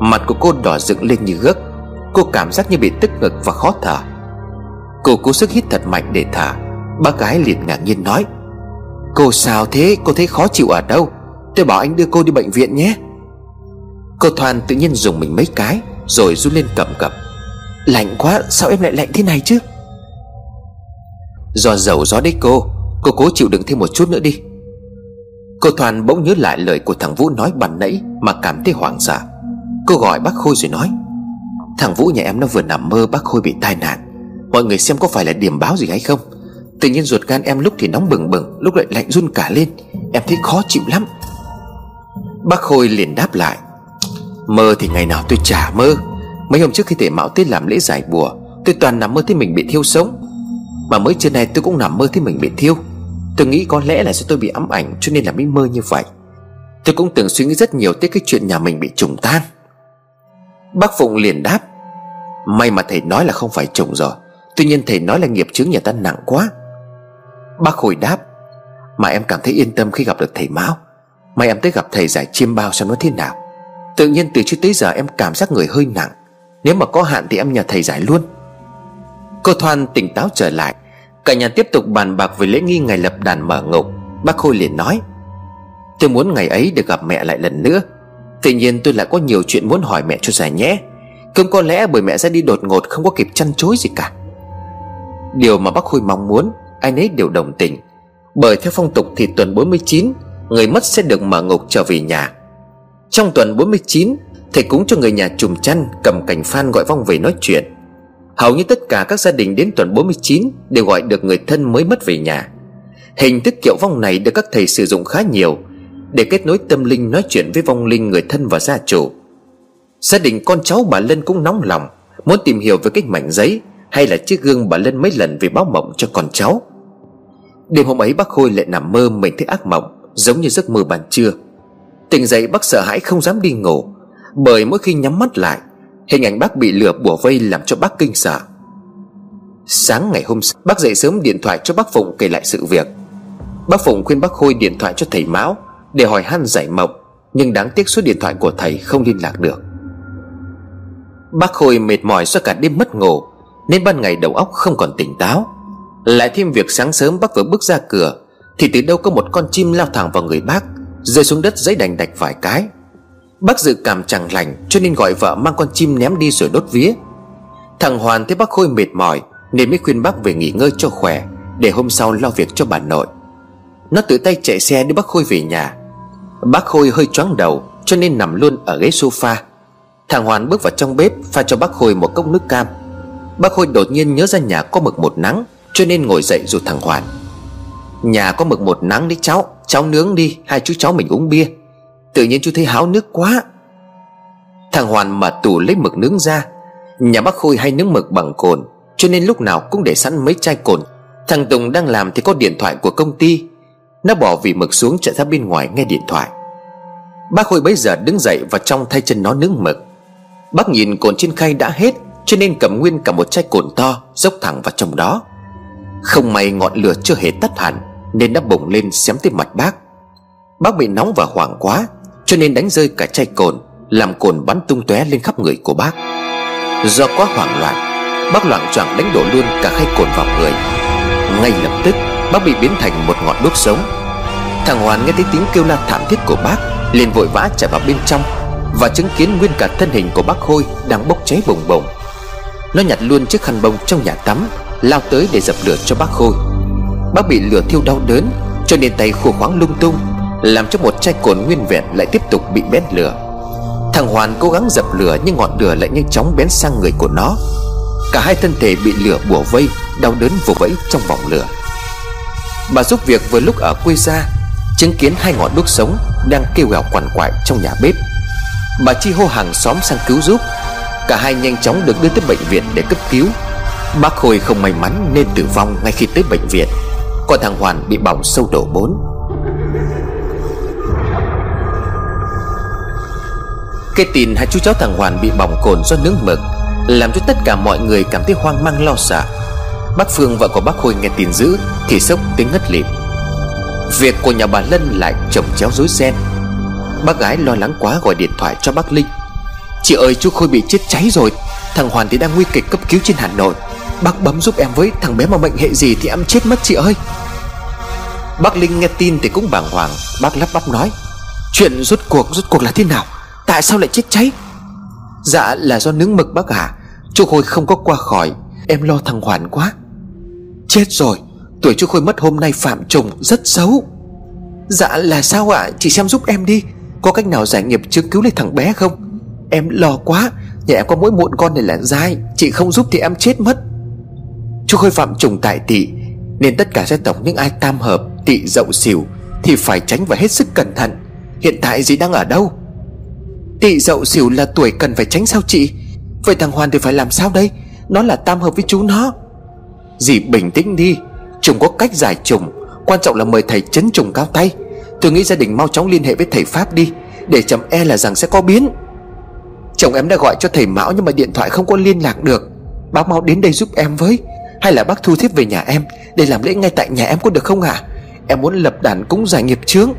Mặt của cô đỏ dựng lên như gấc Cô cảm giác như bị tức ngực và khó thở. Cô cố sức hít thật mạnh để thở. Bác gái liền ngạc nhiên nói, Cô sao thế? Cô thấy khó chịu ở đâu? Tôi bảo anh đưa cô đi bệnh viện nhé. Cô Thoan tự nhiên dùng mình mấy cái, Rồi run lên cầm cập, Lạnh quá, sao em lại lạnh thế này chứ? Do dầu gió đấy cô Cô cố chịu đựng thêm một chút nữa đi. Cô Thoàn bỗng nhớ lại lời của thằng Vũ nói ban nãy Mà cảm thấy hoảng sợ. Cô gọi bác Khôi rồi nói, Thằng Vũ nhà em nó vừa nằm mơ, bác Khôi bị tai nạn. Mọi người xem có phải là điểm báo gì hay không? Tự nhiên ruột gan em lúc thì nóng bừng bừng, Lúc lại lạnh run cả lên. Em thấy khó chịu lắm. Bác Khôi liền đáp lại, Mơ thì ngày nào tôi chả mơ. Mấy hôm trước khi thể mạo tới làm lễ giải bùa, Tôi toàn nằm mơ thấy mình bị thiêu sống. Mà mới trưa nay tôi cũng nằm mơ thấy mình bị thiêu. Tôi nghĩ có lẽ là do tôi bị ám ảnh Cho nên là mới mơ như vậy. Tôi cũng từng suy nghĩ rất nhiều tới cái chuyện nhà mình bị trùng tang Bác Phụng liền đáp, May mà thầy nói là không phải trùng rồi. Tuy nhiên thầy nói là nghiệp chướng nhà ta nặng quá. Bác hồi đáp, Mà em cảm thấy yên tâm khi gặp được thầy Mão. May em tới gặp thầy giải chiêm bao xem nó thế nào. Tự nhiên từ trước tới giờ em cảm giác người hơi nặng. Nếu mà có hạn thì em nhờ thầy giải luôn. Cô Thoan tỉnh táo trở lại. Cả nhà tiếp tục bàn bạc về lễ nghi ngày lập đàn mở ngục Bác Khôi liền nói, Tôi muốn ngày ấy được gặp mẹ lại lần nữa. Tuy nhiên tôi lại có nhiều chuyện muốn hỏi mẹ cho giải nhé. Không có lẽ bởi mẹ ra đi đột ngột không có kịp chăn chối gì cả. Điều mà bác Khôi mong muốn, Ai nấy đều đồng tình. Bởi theo phong tục thì tuần 49 Người mất sẽ được mở ngục trở về nhà. Trong tuần 49 Thầy cúng cho người nhà trùm chăn, Cầm cảnh phan gọi vong về nói chuyện. Hầu như tất cả các gia đình đến tuần 49 Đều gọi được người thân mới mất về nhà. Hình thức kiệu vong này được các thầy sử dụng khá nhiều Để kết nối tâm linh nói chuyện với vong linh người thân và gia chủ. Gia đình con cháu bà Lân cũng nóng lòng, Muốn tìm hiểu về cái mảnh giấy Hay là chiếc gương bà Lân mấy lần về báo mộng cho con cháu. Đêm hôm ấy, bác Khôi lại nằm mơ mình thấy ác mộng, Giống như giấc mơ ban trưa. Tỉnh dậy, bác sợ hãi không dám đi ngủ, Bởi mỗi khi nhắm mắt lại Hình ảnh bác bị lửa bùa vây làm cho bác kinh sợ. Sáng ngày hôm sau Bác dậy sớm điện thoại cho bác Phụng kể lại sự việc. Bác Phụng khuyên bác Khôi điện thoại cho thầy Mão Để hỏi han giải mộng Nhưng đáng tiếc số điện thoại của thầy không liên lạc được. Bác Khôi mệt mỏi do cả đêm mất ngủ, Nên ban ngày đầu óc không còn tỉnh táo. Lại thêm việc sáng sớm bác vừa bước ra cửa, Thì từ đâu có một con chim lao thẳng vào người bác, Rơi xuống đất giấy đành đạch vài cái. Bác dự cảm chẳng lành, Cho nên gọi vợ mang con chim ném đi rồi đốt vía. Thằng Hoàn thấy bác Khôi mệt mỏi, Nên mới khuyên bác về nghỉ ngơi cho khỏe, Để hôm sau lo việc cho bà nội. Nó tự tay chạy xe đưa bác Khôi về nhà. Bác Khôi hơi choáng đầu, Cho nên nằm luôn ở ghế sofa. Thằng Hoàn bước vào trong bếp, Pha cho bác Khôi một cốc nước cam. Bác Khôi đột nhiên nhớ ra nhà có mực một nắng, Cho nên ngồi dậy dù thằng Hoàn. Nhà có mực một nắng đấy, cháu Cháu nướng đi, Hai chú cháu mình uống bia. Tự nhiên chú thấy háo nước quá. Thằng Hoàn mở tủ lấy mực nướng ra, Nhà bác Khôi hay nướng mực bằng cồn, Cho nên lúc nào cũng để sẵn mấy chai cồn. Thằng Tùng đang làm thì có điện thoại của công ty. Nó bỏ vì mực xuống chạy ra bên ngoài nghe điện thoại. Bác Khôi bấy giờ đứng dậy và trong thay chân nó nướng mực. Bác nhìn cồn trên khay đã hết, Cho nên cầm nguyên cả một chai cồn to, Dốc thẳng vào trong đó. Không may ngọn lửa chưa hề tắt hẳn, Nên đã bùng lên xém tới mặt bác. Bác bị nóng và hoảng quá cho nên đánh rơi cả chai cồn, Làm cồn bắn tung tóe lên khắp người của bác. Do quá hoảng loạn, Bác loạn choạng đánh đổ luôn cả khay cồn vào người. Ngay lập tức, Bác bị biến thành một ngọn đuốc sống. Thằng Hoàn nghe thấy tiếng kêu la thảm thiết của bác, liền vội vã chạy vào bên trong và chứng kiến nguyên cả thân hình của bác Khôi Đang bốc cháy bùng bùng Nó nhặt luôn chiếc khăn bông trong nhà tắm, Lao tới để dập lửa cho bác Khôi. Bác bị lửa thiêu đau đớn, Cho nên tay khô khoáng lung tung làm cho một chai cồn nguyên vẹn lại tiếp tục bị bén lửa. Thằng Hoàn cố gắng dập lửa Nhưng ngọn lửa lại nhanh chóng bén sang người của nó. Cả hai thân thể bị lửa bùa vây, Đau đớn vồ vẫy trong vòng lửa. Bà giúp việc vừa lúc ở quê ra Chứng kiến hai ngọn đuốc sống Đang kêu gào quằn quại trong nhà bếp. Bà Chi hô hàng xóm sang cứu giúp. Cả hai nhanh chóng được đưa tới bệnh viện để cấp cứu. Bác Khôi không may mắn nên tử vong ngay khi tới bệnh viện. Còn thằng Hoàn bị bỏng sâu độ 4 Cái tin hai chú cháu thằng Hoàn bị bỏng cồn do nướng mực, Làm cho tất cả mọi người cảm thấy hoang mang lo sợ. Bác Phương, vợ của bác Khôi nghe tin dữ, Thì sốc tiếng ngất lịm. Việc của nhà bà Lân lại chồng chéo rối ren. Bác gái lo lắng quá gọi điện thoại cho bác Linh. Chị ơi, chú Khôi bị chết cháy rồi. Thằng Hoàn thì đang nguy kịch cấp cứu trên Hà Nội. Bác bấm giúp em với, Thằng bé mà mệnh hệ gì thì em chết mất chị ơi. Bác Linh nghe tin thì cũng bàng hoàng. Bác lắp bắp nói, Chuyện rốt cuộc rốt cuộc là thế nào? Tại sao lại chết cháy? Dạ là do nướng mực bác à Chú Khôi không có qua khỏi. Em lo thằng Hoàn quá. Chết rồi. Tuổi chú Khôi mất hôm nay phạm trùng rất xấu. Dạ là sao ạ? À? Chị xem giúp em đi. Có cách nào giải nghiệp chứng cứu lấy thằng bé không? Em lo quá. Nhà em có mỗi muộn con này là dai. Chị không giúp thì em chết mất. Chú Khôi phạm trùng tại tị. Nên tất cả gia tộc những ai tam hợp, Tị dậu xỉu Thì phải tránh và hết sức cẩn thận. Hiện tại dì đang ở đâu? Tị dậu xỉu là tuổi cần phải tránh sao chị? Vậy thằng Hoàn thì phải làm sao đây? Nó là tam hợp với chú nó. Dì bình tĩnh đi. Trùng có cách giải trùng Quan trọng là mời thầy chấn trùng cao tay. Tôi nghĩ gia đình mau chóng liên hệ với thầy Pháp đi, Để chậm e là rằng sẽ có biến. Chồng em đã gọi cho thầy Mão Nhưng mà điện thoại không có liên lạc được. Bác mau đến đây giúp em với. Hay là bác thu thiếp về nhà em, Để làm lễ ngay tại nhà em có được không ạ? À? Em muốn lập đàn cúng giải nghiệp chướng.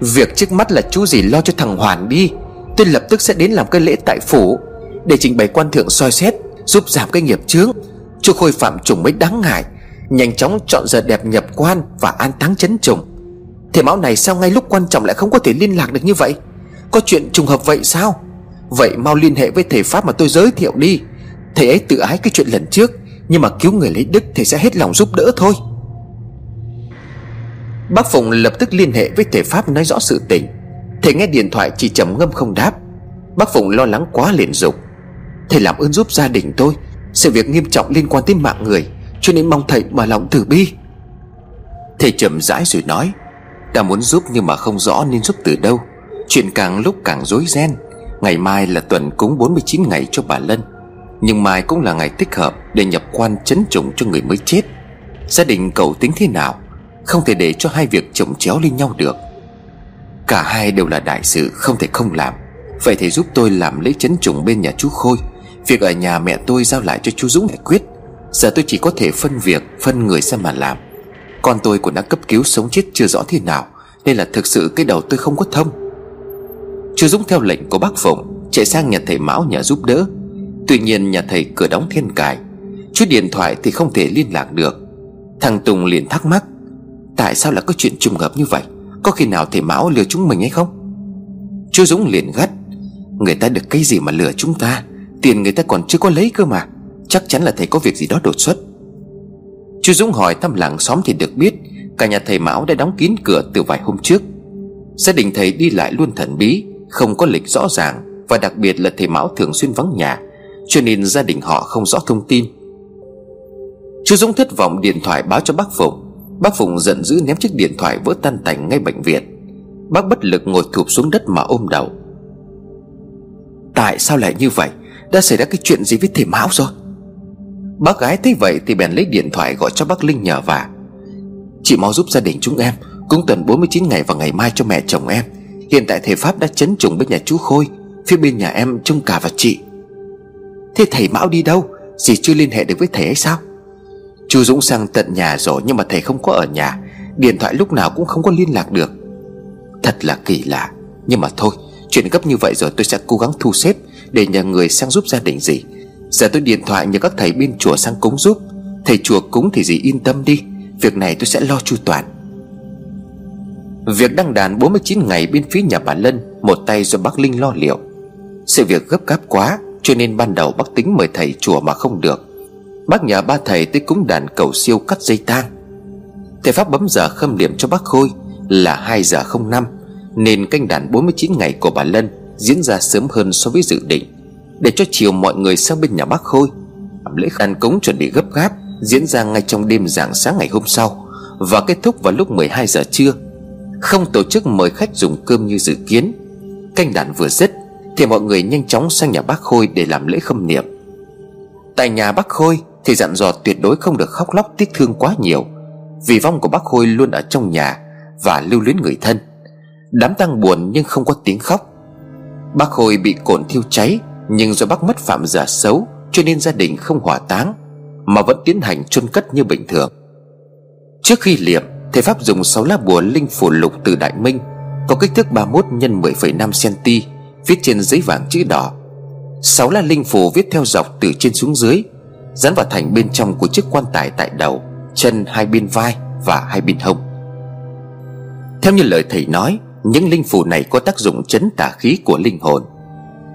Việc trước mắt là chú gì lo cho thằng Hoàn đi. Tôi lập tức sẽ đến làm cái lễ tại phủ, Để trình bày quan thượng soi xét, Giúp giảm cái nghiệp chướng. Cho Khôi phạm trùng mới đáng ngại, Nhanh chóng chọn giờ đẹp nhập quan Và an táng chấn trùng. Thể máu này sao ngay lúc quan trọng lại không có thể liên lạc được như vậy? Có chuyện trùng hợp vậy sao? Vậy mau liên hệ với thầy Pháp mà tôi giới thiệu đi. Thầy ấy tự ái cái chuyện lần trước, Nhưng mà cứu người lấy đức Thầy sẽ hết lòng giúp đỡ thôi. Bác Phụng lập tức liên hệ với thầy Pháp nói rõ sự tình. Thầy nghe điện thoại chỉ trầm ngâm không đáp. Bác Phụng lo lắng quá liền dục. Thầy làm ơn giúp gia đình tôi. Sự việc nghiêm trọng liên quan tới mạng người, Cho nên mong thầy mở lòng từ bi. Thầy chậm rãi rồi nói, Ta muốn giúp nhưng mà không rõ nên giúp từ đâu. Chuyện càng lúc càng rối ren. Ngày mai là tuần cúng 49 ngày cho bà Lân. Nhưng mai cũng là ngày thích hợp Để nhập quan chấn trùng cho người mới chết. Gia đình cậu tính thế nào? Không thể để cho hai việc chồng chéo lên nhau được. Cả hai đều là đại sự Không thể không làm. Vậy thì giúp tôi làm lễ chấn trùng bên nhà chú Khôi. Việc ở nhà mẹ tôi giao lại cho chú Dũng giải quyết. Giờ tôi chỉ có thể phân việc, Phân người ra mà làm. Con tôi cũng đã cấp cứu sống chết chưa rõ thế nào, Nên là thực sự cái đầu tôi không có thông. Chú Dũng theo lệnh của bác Phụng, Chạy sang nhà thầy Mão nhờ giúp đỡ. Tuy nhiên nhà thầy cửa đóng thiên cài. Chút điện thoại thì không thể liên lạc được. Thằng Tùng liền thắc mắc, Tại sao lại có chuyện trùng hợp như vậy? Có khi nào thầy Mão lừa chúng mình hay không? Chú Dũng liền gắt. Người ta được cái gì mà lừa chúng ta? Tiền người ta còn chưa có lấy cơ mà. Chắc chắn là thầy có việc gì đó đột xuất. Chú Dũng hỏi thăm làng xóm thì được biết, Cả nhà thầy Mão đã đóng kín cửa từ vài hôm trước. Gia đình thầy đi lại luôn thần bí, Không có lịch rõ ràng, Và đặc biệt là thầy Mão thường xuyên vắng nhà, Cho nên gia đình họ không rõ thông tin. Chú Dũng thất vọng điện thoại báo cho bác Phụng. Bác Phụng giận dữ ném chiếc điện thoại vỡ tan tành ngay bệnh viện. Bác bất lực ngồi thụp xuống đất mà ôm đầu. Tại sao lại như vậy? Đã xảy ra cái chuyện gì với thầy Mão rồi? Bác gái thấy vậy thì bèn lấy điện thoại gọi cho bác Linh nhờ vả. Chị mau giúp gia đình chúng em, Cúng tuần 49 ngày vào ngày mai cho mẹ chồng em. Hiện tại thầy Pháp đã chấn trùng bên nhà chú Khôi, Phía bên nhà em trông cả và chị. Thế thầy Mão đi đâu? Dì chưa liên hệ được với thầy ấy sao? Chú Dũng sang tận nhà rồi Nhưng mà thầy không có ở nhà. Điện thoại lúc nào cũng không có liên lạc được. Thật là kỳ lạ. Nhưng mà thôi, Chuyện gấp như vậy rồi tôi sẽ cố gắng thu xếp Để nhờ người sang giúp gia đình gì. Giờ tôi điện thoại nhờ các thầy bên chùa sang cúng giúp. Thầy chùa cúng thì gì yên tâm đi, Việc này tôi sẽ lo chu toàn. Việc đăng đàn 49 ngày bên phía nhà bà Lân, Một tay do bác Linh lo liệu. Sự việc gấp gáp quá, Cho nên ban đầu bác tính mời thầy chùa mà không được. Bác nhờ ba thầy tới cúng đàn cầu siêu cắt dây tang. Thầy Pháp bấm giờ khâm điểm cho bác Khôi Là 2 giờ 05 Nên canh đàn 49 ngày của bà Lân Diễn ra sớm hơn so với dự định, Để cho chiều mọi người sang bên nhà bác Khôi. Lễ đàn cúng chuẩn bị gấp gáp Diễn ra ngay trong đêm rạng sáng ngày hôm sau Và kết thúc vào lúc 12 giờ trưa. Không tổ chức mời khách dùng cơm như dự kiến. Canh đàn vừa dứt Thì mọi người nhanh chóng sang nhà bác Khôi để làm lễ khâm niệm. Tại nhà bác Khôi thì dặn dò tuyệt đối không được khóc lóc tiếc thương quá nhiều Vì vong của bác Khôi luôn ở trong nhà Và lưu luyến người thân. Đám tang buồn nhưng không có tiếng khóc. Bác Khôi bị cồn thiêu cháy Nhưng do bác mất phạm giả xấu Cho nên gia đình không hỏa táng Mà vẫn tiến hành chôn cất như bình thường. Trước khi liệm Thầy Pháp dùng 6 lá bùa linh phù lục từ Đại Minh Có kích thước 31 x 10,5cm Viết trên giấy vàng chữ đỏ. 6 lá linh phù viết theo dọc từ trên xuống dưới Dán vào thành bên trong của chiếc quan tài tại đầu, Chân hai bên vai và hai bên hông. Theo như lời thầy nói, Những linh phù này có tác dụng chấn tà khí của linh hồn.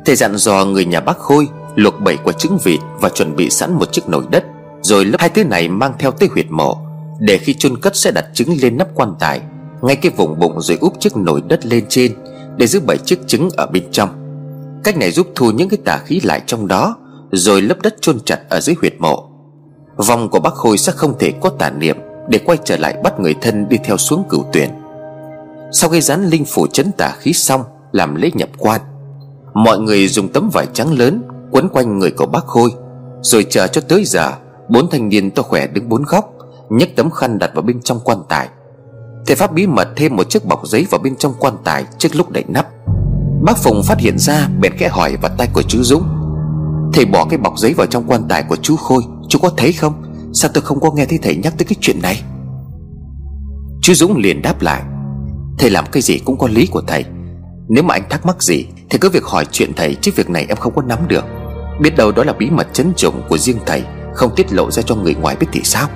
Thầy dặn dò người nhà bác Khôi Luộc bảy quả trứng vịt Và chuẩn bị sẵn một chiếc nồi đất, Rồi lấp hai thứ này mang theo tới huyệt mộ, Để khi chôn cất sẽ đặt trứng lên nắp quan tài, Ngay cái vùng bụng rồi úp chiếc nồi đất lên trên Để giữ bảy chiếc trứng ở bên trong. Cách này giúp thu những cái tà khí lại trong đó rồi lấp đất chôn chặt ở dưới huyệt mộ. Vòng của bác Khôi sẽ không thể có tà niệm Để quay trở lại bắt người thân đi theo xuống cửu tuyển. Sau khi dán linh phủ chấn tà khí xong, Làm lễ nhập quan, Mọi người dùng tấm vải trắng lớn Quấn quanh người của bác Khôi, Rồi chờ cho tới giờ, Bốn thanh niên to khỏe đứng bốn góc, nhấc tấm khăn đặt vào bên trong quan tài. Thầy Pháp bí mật thêm một chiếc bọc giấy vào bên trong quan tài Trước lúc đậy nắp. Bác Phùng phát hiện ra bèn khẽ hỏi vào tay của chú Dũng. Thầy bỏ cái bọc giấy vào trong quan tài của chú Khôi. Chú có thấy không? Sao tôi không có nghe thấy thầy nhắc tới cái chuyện này? Chú Dũng liền đáp lại. Thầy làm cái gì cũng có lý của thầy. Nếu mà anh thắc mắc gì Thì cứ việc hỏi chuyện thầy, Chứ việc này em không có nắm được. Biết đâu đó là bí mật chấn trọng của riêng thầy, Không tiết lộ ra cho người ngoài biết thì sao?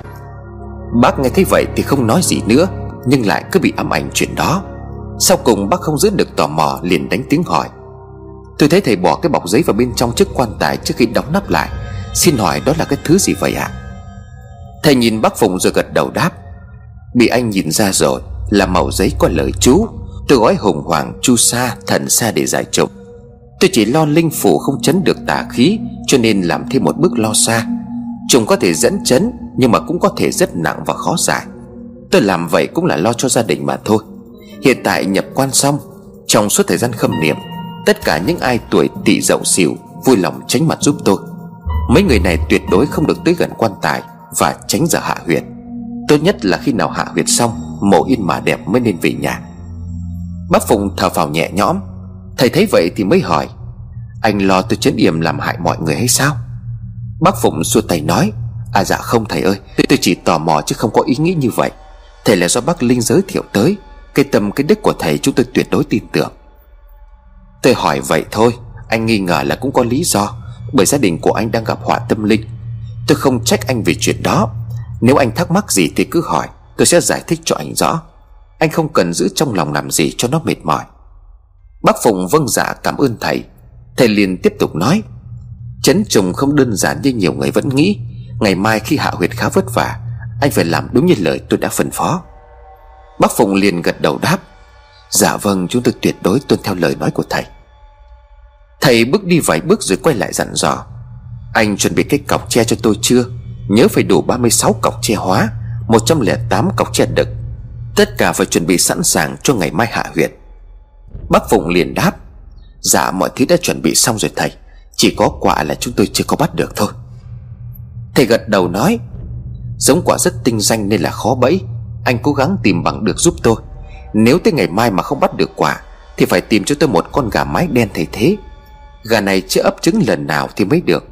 Bác nghe thấy vậy thì không nói gì nữa, Nhưng lại cứ bị ám ảnh chuyện đó. Sau cùng bác không giữ được tò mò Liền đánh tiếng hỏi. Tôi thấy thầy bỏ cái bọc giấy vào bên trong chiếc quan tài Trước khi đóng nắp lại. Xin hỏi đó là cái thứ gì vậy ạ? À? Thầy nhìn bác Phùng rồi gật đầu đáp. Bị anh nhìn ra rồi, Là màu giấy có lời chú. Tôi gói hùng hoàng, chu sa, thần sa để giải trục Tôi chỉ lo linh phủ không chấn được tà khí, Cho nên làm thêm một bước lo xa. Chúng có thể dẫn chấn, Nhưng mà cũng có thể rất nặng và khó giải. Tôi làm vậy cũng là lo cho gia đình mà thôi. Hiện tại nhập quan xong, Trong suốt thời gian khâm niệm Tất cả những ai tuổi tỵ dậu xỉu Vui lòng tránh mặt giúp tôi. Mấy người này tuyệt đối không được tới gần quan tài Và tránh giờ hạ huyệt. Tốt nhất là khi nào hạ huyệt xong Mộ in mà đẹp mới nên về nhà. Bác Phùng thở phào nhẹ nhõm. Thầy thấy vậy thì mới hỏi, Anh lo tôi chấn yểm làm hại mọi người hay sao? Bác Phụng xua tay nói À dạ không thầy ơi Tôi chỉ tò mò chứ không có ý nghĩ như vậy. Thầy là do bác Linh giới thiệu tới, Cái tâm cái đức của thầy chúng tôi tuyệt đối tin tưởng. Tôi hỏi vậy thôi, Anh nghi ngờ là cũng có lý do, Bởi gia đình của anh đang gặp họa tâm linh. Tôi không trách anh về chuyện đó. Nếu anh thắc mắc gì thì cứ hỏi, Tôi sẽ giải thích cho anh rõ. Anh không cần giữ trong lòng làm gì cho nó mệt mỏi. Bác Phụng vâng dạ cảm ơn thầy. Thầy liền tiếp tục nói, Chấn trùng không đơn giản như nhiều người vẫn nghĩ. Ngày mai khi hạ huyệt khá vất vả, Anh phải làm đúng như lời tôi đã phân phó. Bác Phụng liền gật đầu đáp Dạ vâng chúng tôi tuyệt đối tuân theo lời nói của thầy. Thầy bước đi vài bước rồi quay lại dặn dò. Anh chuẩn bị cái cọc tre cho tôi chưa? Nhớ phải đủ 36 cọc tre hóa 108 cọc tre đực Tất cả phải chuẩn bị sẵn sàng cho ngày mai hạ huyệt. Bác Phụng liền đáp. Dạ mọi thứ đã chuẩn bị xong rồi thầy. Chỉ có quả là chúng tôi chưa có bắt được thôi. Thầy gật đầu nói. Giống quả rất tinh danh nên là khó bẫy. Anh cố gắng tìm bằng được giúp tôi. Nếu tới ngày mai mà không bắt được quả, Thì phải tìm cho tôi một con gà mái đen thay thế. Gà này chưa ấp trứng lần nào thì mới được.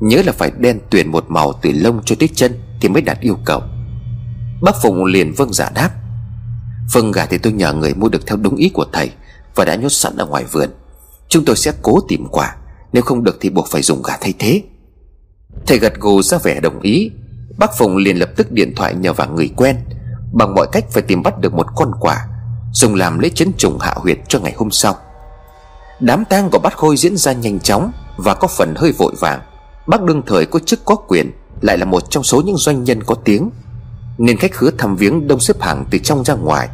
Nhớ là phải đen tuyền một màu từ lông cho tới chân Thì mới đạt yêu cầu. Bác Phụng liền vâng giả đáp. Vâng gà thì tôi nhờ người mua được theo đúng ý của thầy Và đã nhốt sẵn ở ngoài vườn. Chúng tôi sẽ cố tìm quả, Nếu không được thì buộc phải dùng gà thay thế. Thầy gật gù ra vẻ đồng ý. Bác Phụng liền lập tức điện thoại nhờ vào người quen, Bằng mọi cách phải tìm bắt được một con quả Dùng làm lễ chấn trùng hạ huyệt cho ngày hôm sau. Đám tang của bác Khôi diễn ra nhanh chóng Và có phần hơi vội vàng. Bác đương thời có chức có quyền, Lại là một trong số những doanh nhân có tiếng. Nên khách khứa thăm viếng đông xếp hàng từ trong ra ngoài.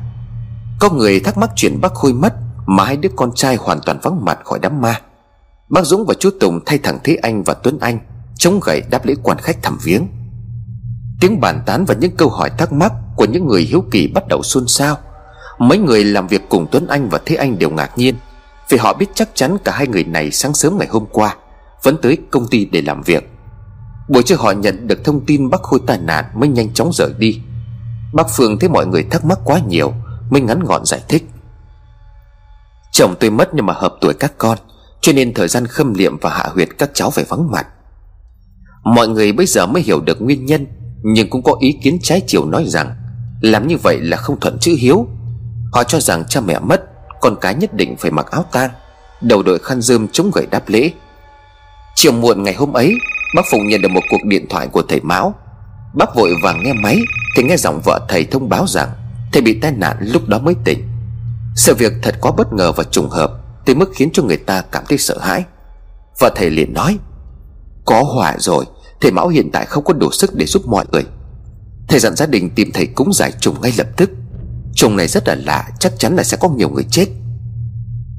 Có người thắc mắc chuyện bác Khôi mất Mà hai đứa con trai hoàn toàn vắng mặt khỏi đám ma. Bác Dũng và chú Tùng thay thẳng Thế Anh và Tuấn Anh Chống gậy đáp lễ quan khách thăm viếng. Tiếng bàn tán và những câu hỏi thắc mắc Của những người hiếu kỳ bắt đầu xôn xao. Mấy người làm việc cùng Tuấn Anh và Thế Anh đều ngạc nhiên, Vì họ biết chắc chắn cả hai người này sáng sớm ngày hôm qua Vẫn tới công ty để làm việc. Buổi trưa họ nhận được thông tin bác Khôi tai nạn Mới nhanh chóng rời đi. Bác Phương thấy mọi người thắc mắc quá nhiều Mới ngắn gọn giải thích. Chồng tôi mất nhưng mà hợp tuổi các con, Cho nên thời gian khâm liệm và hạ huyệt các cháu phải vắng mặt. Mọi người bây giờ mới hiểu được nguyên nhân, Nhưng cũng có ý kiến trái chiều nói rằng, Làm như vậy là không thuận chữ hiếu. Họ cho rằng cha mẹ mất, Con cái nhất định phải mặc áo tang. Đầu đội khăn rơm chống gậy đáp lễ. Chiều muộn ngày hôm ấy, Bác Phụng nhận được một cuộc điện thoại của thầy Mão Bác vội vàng nghe máy, Thì nghe giọng vợ thầy thông báo rằng Thầy bị tai nạn lúc đó mới tỉnh. Sự việc thật quá bất ngờ và trùng hợp, Tới mức khiến cho người ta cảm thấy sợ hãi. Vợ thầy liền nói, Có hỏa rồi, Thầy Mão hiện tại không có đủ sức để giúp mọi người. Thầy dặn gia đình tìm thầy cúng giải trùng ngay lập tức. Trùng này rất là lạ, Chắc chắn là sẽ có nhiều người chết.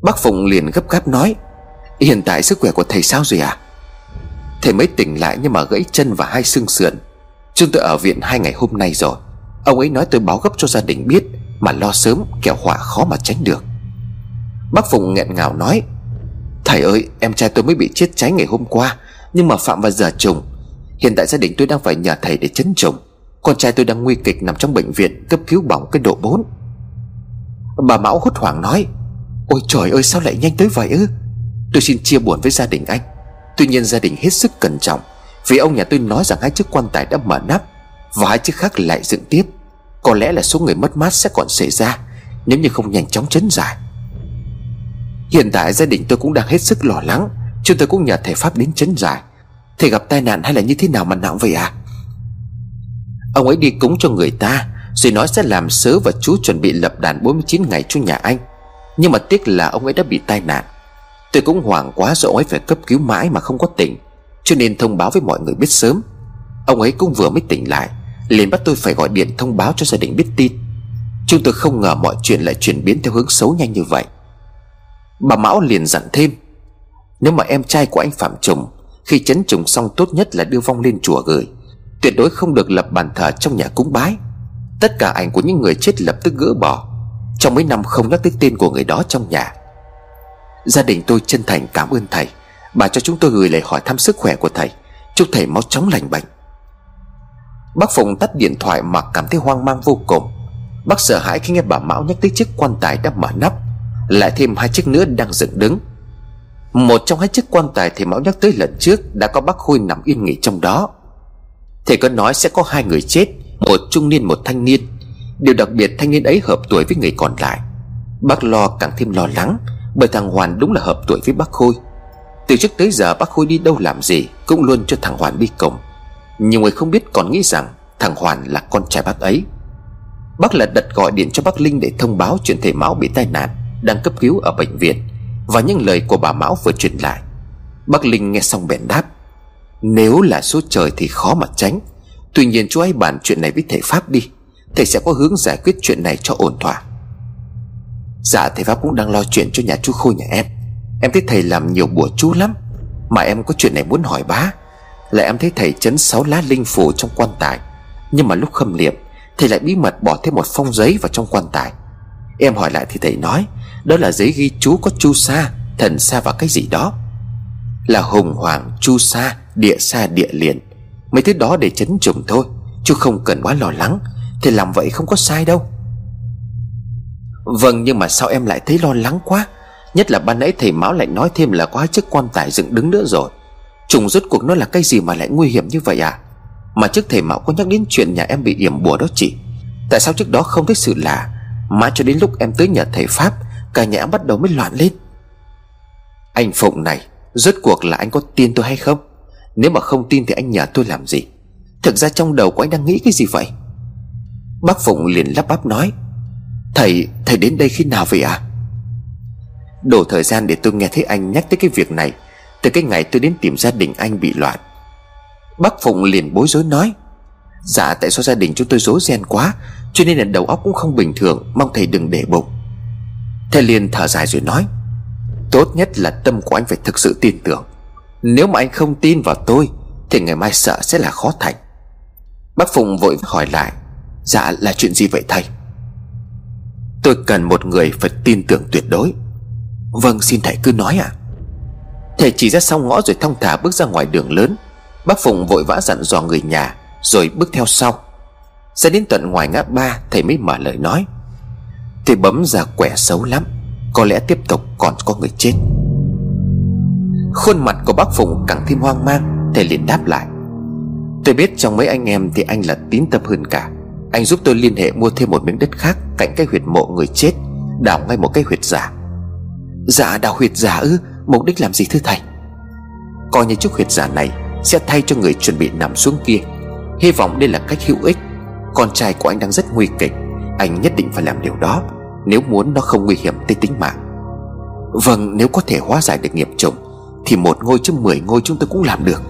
Bác Phụng liền gấp gáp nói, Hiện tại sức khỏe của thầy sao rồi à Thầy mới tỉnh lại nhưng mà gãy chân và hai xương sườn. Chúng tôi ở viện hai ngày hôm nay rồi. Ông ấy nói tôi báo gấp cho gia đình biết, Mà lo sớm, kẻo họa khó mà tránh được. Bác Phụng nghẹn ngào nói, Thầy ơi, em trai tôi mới bị chết cháy ngày hôm qua, Nhưng mà phạm vào giờ trùng. Hiện tại gia đình tôi đang phải nhờ thầy để chấn trùng. Con trai tôi đang nguy kịch nằm trong bệnh viện, Cấp cứu bỏng cái độ 4 Bà Mão hốt hoảng nói, Ôi trời ơi, sao lại nhanh tới vậy ư? Tôi xin chia buồn với gia đình anh. Tuy nhiên gia đình hết sức cẩn trọng, Vì ông nhà tôi nói rằng hai chiếc quan tài đã mở nắp Và hai chiếc khác lại dựng tiếp. Có lẽ là số người mất mát sẽ còn xảy ra, Nếu như không nhanh chóng chấn giải. Hiện tại gia đình tôi cũng đang hết sức lo lắng Chúng tôi cũng nhờ thầy Pháp đến chấn giải. Thầy gặp tai nạn hay là như thế nào mà nặng vậy à? Ông ấy đi cúng cho người ta, Rồi nói sẽ làm sớ và chú chuẩn bị lập đàn 49 ngày cho nhà anh. Nhưng mà tiếc là ông ấy đã bị tai nạn. Tôi cũng hoảng quá rồi ông ấy phải cấp cứu mãi mà không có tỉnh, Cho nên thông báo với mọi người biết sớm. Ông ấy cũng vừa mới tỉnh lại, liền bắt tôi phải gọi điện thông báo cho gia đình biết tin. Chúng tôi không ngờ mọi chuyện lại chuyển biến theo hướng xấu nhanh như vậy. Bà Mão liền dặn thêm, Nếu mà em trai của anh Phạm Trùng, Khi chấn trùng xong tốt nhất là đưa vong lên chùa gửi. Tuyệt đối không được lập bàn thờ trong nhà cúng bái. Tất cả ảnh của những người chết lập tức gỡ bỏ. Trong mấy năm không nhắc tới tên của người đó trong nhà. Gia đình tôi chân thành cảm ơn thầy. Bà cho chúng tôi gửi lời hỏi thăm sức khỏe của thầy. Chúc thầy mau chóng lành bệnh. Bác Phùng tắt điện thoại mà cảm thấy hoang mang vô cùng. Bác sợ hãi khi nghe bà Mão nhắc tới chiếc quan tài đã mở nắp. Lại thêm hai chiếc nữa đang dựng đứng. Một trong hai chiếc quan tài thì Mão nhắc tới lần trước Đã có bác Khôi nằm yên nghỉ trong đó. Thầy có nói sẽ có hai người chết, Một trung niên, một thanh niên. Điều đặc biệt thanh niên ấy hợp tuổi với người còn lại. Bác lo càng thêm lo lắng, Bởi thằng Hoàn đúng là hợp tuổi với bác Khôi. Từ trước tới giờ bác Khôi đi đâu làm gì Cũng luôn cho thằng Hoàn đi cùng. Nhiều người không biết còn nghĩ rằng Thằng Hoàn là con trai bác ấy. Bác là đặt gọi điện cho bác Linh để thông báo chuyện thầy Mão bị tai nạn Đang cấp cứu ở bệnh viện Và những lời của bà Mão vừa truyền lại. Bác Linh nghe xong bèn đáp. Nếu là số trời thì khó mà tránh. Tuy nhiên chú hãy bàn chuyện này với thầy Pháp đi. Thầy sẽ có hướng giải quyết chuyện này cho ổn thỏa. Dạ thầy Pháp cũng đang lo chuyện cho nhà chú Khôi nhà em. Em thấy thầy làm nhiều bùa chú lắm. Mà em có chuyện này muốn hỏi bá. Là em thấy thầy chấn sáu lá linh phù trong quan tài. Nhưng mà lúc khâm liệm, Thầy lại bí mật bỏ thêm một phong giấy vào trong quan tài. Em hỏi lại thì thầy nói, Đó là giấy ghi chú có chu sa, Thần sa và cái gì đó. Là hùng hoàng chu sa. Địa xa địa liền. Mấy thứ đó để chấn trùng thôi, Chứ không cần quá lo lắng, thì làm vậy không có sai đâu. Vâng nhưng mà sao em lại thấy lo lắng quá? Nhất là ban nãy thầy Mão lại nói thêm là có hai chiếc quan tài dựng đứng nữa rồi. Trùng rốt cuộc nó là cái gì mà lại nguy hiểm như vậy à? Mà trước thầy Mão có nhắc đến chuyện nhà em bị yểm bùa đó chị. Tại sao trước đó không thấy sự lạ, Mãi cho đến lúc em tới nhà thầy Pháp, Cả nhà em bắt đầu mới loạn lên. Anh Phụng này, Rốt cuộc là anh có tin tôi hay không? Nếu mà không tin thì anh nhờ tôi làm gì? Thực ra trong đầu của anh đang nghĩ cái gì vậy? Bác Phụng liền lắp bắp nói Thầy, thầy đến đây khi nào vậy à Đổ thời gian để tôi nghe thấy anh nhắc tới cái việc này Từ cái ngày tôi đến tìm gia đình anh bị loạn. Bác Phụng liền bối rối nói Dạ tại sao gia đình chúng tôi rối ren quá Cho nên là đầu óc cũng không bình thường Mong thầy đừng để bụng. Thầy liền thở dài rồi nói Tốt nhất là tâm của anh phải thực sự tin tưởng. Nếu mà anh không tin vào tôi, Thì ngày mai sợ sẽ là khó thành. Bác Phụng vội hỏi lại Dạ là chuyện gì vậy thầy? Tôi cần một người phải tin tưởng tuyệt đối. Vâng xin thầy cứ nói ạ. À. Thầy chỉ ra sau ngõ rồi thong thả bước ra ngoài đường lớn. Bác Phụng vội vã dặn dò người nhà, Rồi bước theo sau. Ra đến tận ngoài ngã ba, Thầy mới mở lời nói Thầy bấm ra quẻ xấu lắm, Có lẽ tiếp tục còn có người chết. Khuôn mặt của bác Phụng càng thêm hoang mang, Thầy liền đáp lại. Tôi biết trong mấy anh em thì anh là tín tâm hơn cả. Anh giúp tôi liên hệ mua thêm một miếng đất khác Cạnh cái huyệt mộ người chết, Đào ngay một cái huyệt giả. Dạ đào huyệt giả ư? Mục đích làm gì thưa thầy? Coi như chiếc huyệt giả này Sẽ thay cho người chuẩn bị nằm xuống kia. Hy vọng đây là cách hữu ích. Con trai của anh đang rất nguy kịch. Anh nhất định phải làm điều đó, Nếu muốn nó không nguy hiểm tới tính mạng. Vâng nếu có thể hóa giải được nghiệp chủng." Thì một ngôi chứ mười ngôi chúng tôi cũng làm được.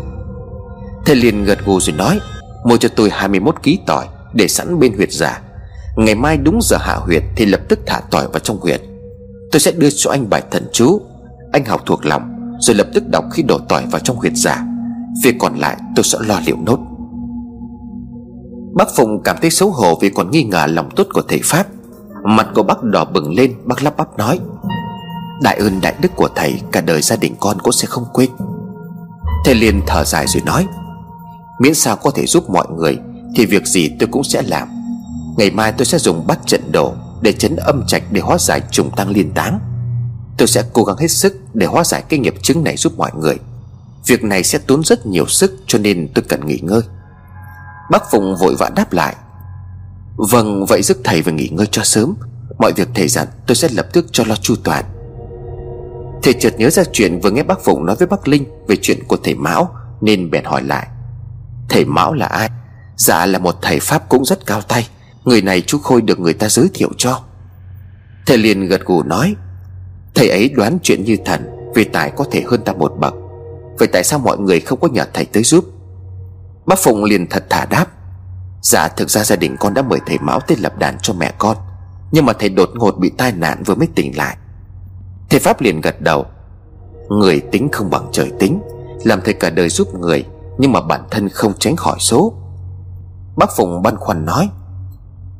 Thầy liền gật gù rồi nói Mua cho tôi 21 ký tỏi Để sẵn bên huyệt giả Ngày mai đúng giờ hạ huyệt Thì lập tức thả tỏi vào trong huyệt. Tôi sẽ đưa cho anh bài thần chú. Anh học thuộc lòng, Rồi lập tức đọc khi đổ tỏi vào trong huyệt giả Việc còn lại tôi sẽ lo liệu nốt. Bác Phùng cảm thấy xấu hổ Vì còn nghi ngờ lòng tốt của thầy Pháp. Mặt của bác đỏ bừng lên, Bác lắp bắp nói Đại ơn đại đức của thầy, Cả đời gia đình con cũng sẽ không quên. Thầy liền thở dài rồi nói, Miễn sao có thể giúp mọi người, Thì việc gì tôi cũng sẽ làm. Ngày mai tôi sẽ dùng bắt trận đồ Để chấn âm trạch để hóa giải trùng tăng liên táng. Tôi sẽ cố gắng hết sức Để hóa giải cái nghiệp chứng này giúp mọi người. Việc này sẽ tốn rất nhiều sức Cho nên tôi cần nghỉ ngơi. Bác Phụng vội vã đáp lại Vâng vậy giúp thầy về nghỉ ngơi cho sớm. Mọi việc thầy dặn tôi sẽ lập tức cho lo chu toàn. Thầy chợt nhớ ra chuyện vừa nghe bác Phụng nói với bác Linh Về chuyện của thầy Mão, Nên bèn hỏi lại. Thầy Mão là ai? Dạ là một thầy Pháp cũng rất cao tay. Người này chú Khôi được người ta giới thiệu cho. Thầy liền gật gù nói, Thầy ấy đoán chuyện như thần, Vì tài có thể hơn ta một bậc. Vậy tại sao mọi người không có nhờ thầy tới giúp? Bác Phụng liền thật thà đáp Dạ thực ra gia đình con đã mời thầy Mão tới lập đàn cho mẹ con. Nhưng mà thầy đột ngột bị tai nạn vừa mới tỉnh lại. Thầy Pháp liền gật đầu. Người tính không bằng trời tính, Làm thầy cả đời giúp người, Nhưng mà bản thân không tránh khỏi số. Bác Phùng băn khoăn nói,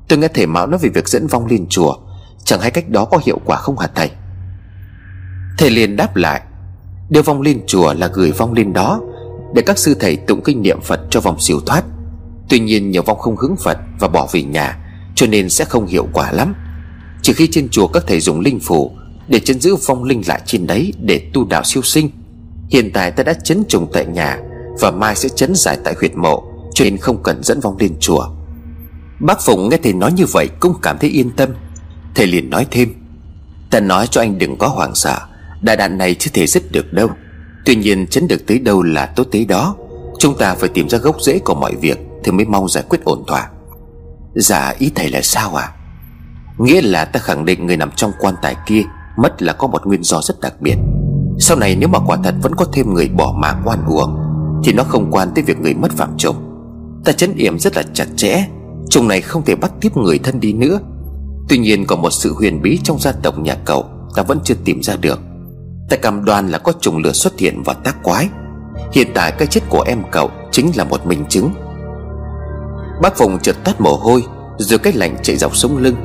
Tôi nghe thầy Mão nói về việc dẫn vong lên chùa, Chẳng hay cách đó có hiệu quả không hả thầy? Thầy liền đáp lại, Đưa vong lên chùa là gửi vong lên đó, Để các sư thầy tụng kinh niệm Phật cho vong siêu thoát. Tuy nhiên nhiều vong không hướng Phật Và bỏ về nhà, Cho nên sẽ không hiệu quả lắm. Trừ khi trên chùa các thầy dùng linh phủ để chấn giữ vong linh lại trên đấy Để tu đạo siêu sinh. Hiện tại ta đã chấn trùng tại nhà Và mai sẽ chấn giải tại huyệt mộ, Cho nên không cần dẫn vong lên chùa. Bác Phụng nghe thầy nói như vậy Cũng cảm thấy yên tâm. Thầy liền nói thêm, Ta nói cho anh đừng có hoảng sợ, Đại đạn này chưa thể dứt được đâu. Tuy nhiên chấn được tới đâu là tốt tới đó. Chúng ta phải tìm ra gốc rễ của mọi việc Thì mới mong giải quyết ổn thỏa. Dạ ý thầy là sao à Nghĩa là ta khẳng định người nằm trong quan tài kia Mất là có một nguyên do rất đặc biệt. Sau này nếu mà quả thật vẫn có thêm người bỏ mạng oan uổng, Thì nó không quan tới việc người mất phạm trùng Ta chấn yểm rất là chặt chẽ, Trùng này không thể bắt tiếp người thân đi nữa. Tuy nhiên còn một sự huyền bí trong gia tộc nhà cậu, Ta vẫn chưa tìm ra được. Ta cam đoan là có trùng lửa xuất hiện và tác quái. Hiện tại cái chết của em cậu Chính là một minh chứng. Bác Phùng chợt toát mồ hôi, Rồi cái lạnh chạy dọc sống lưng.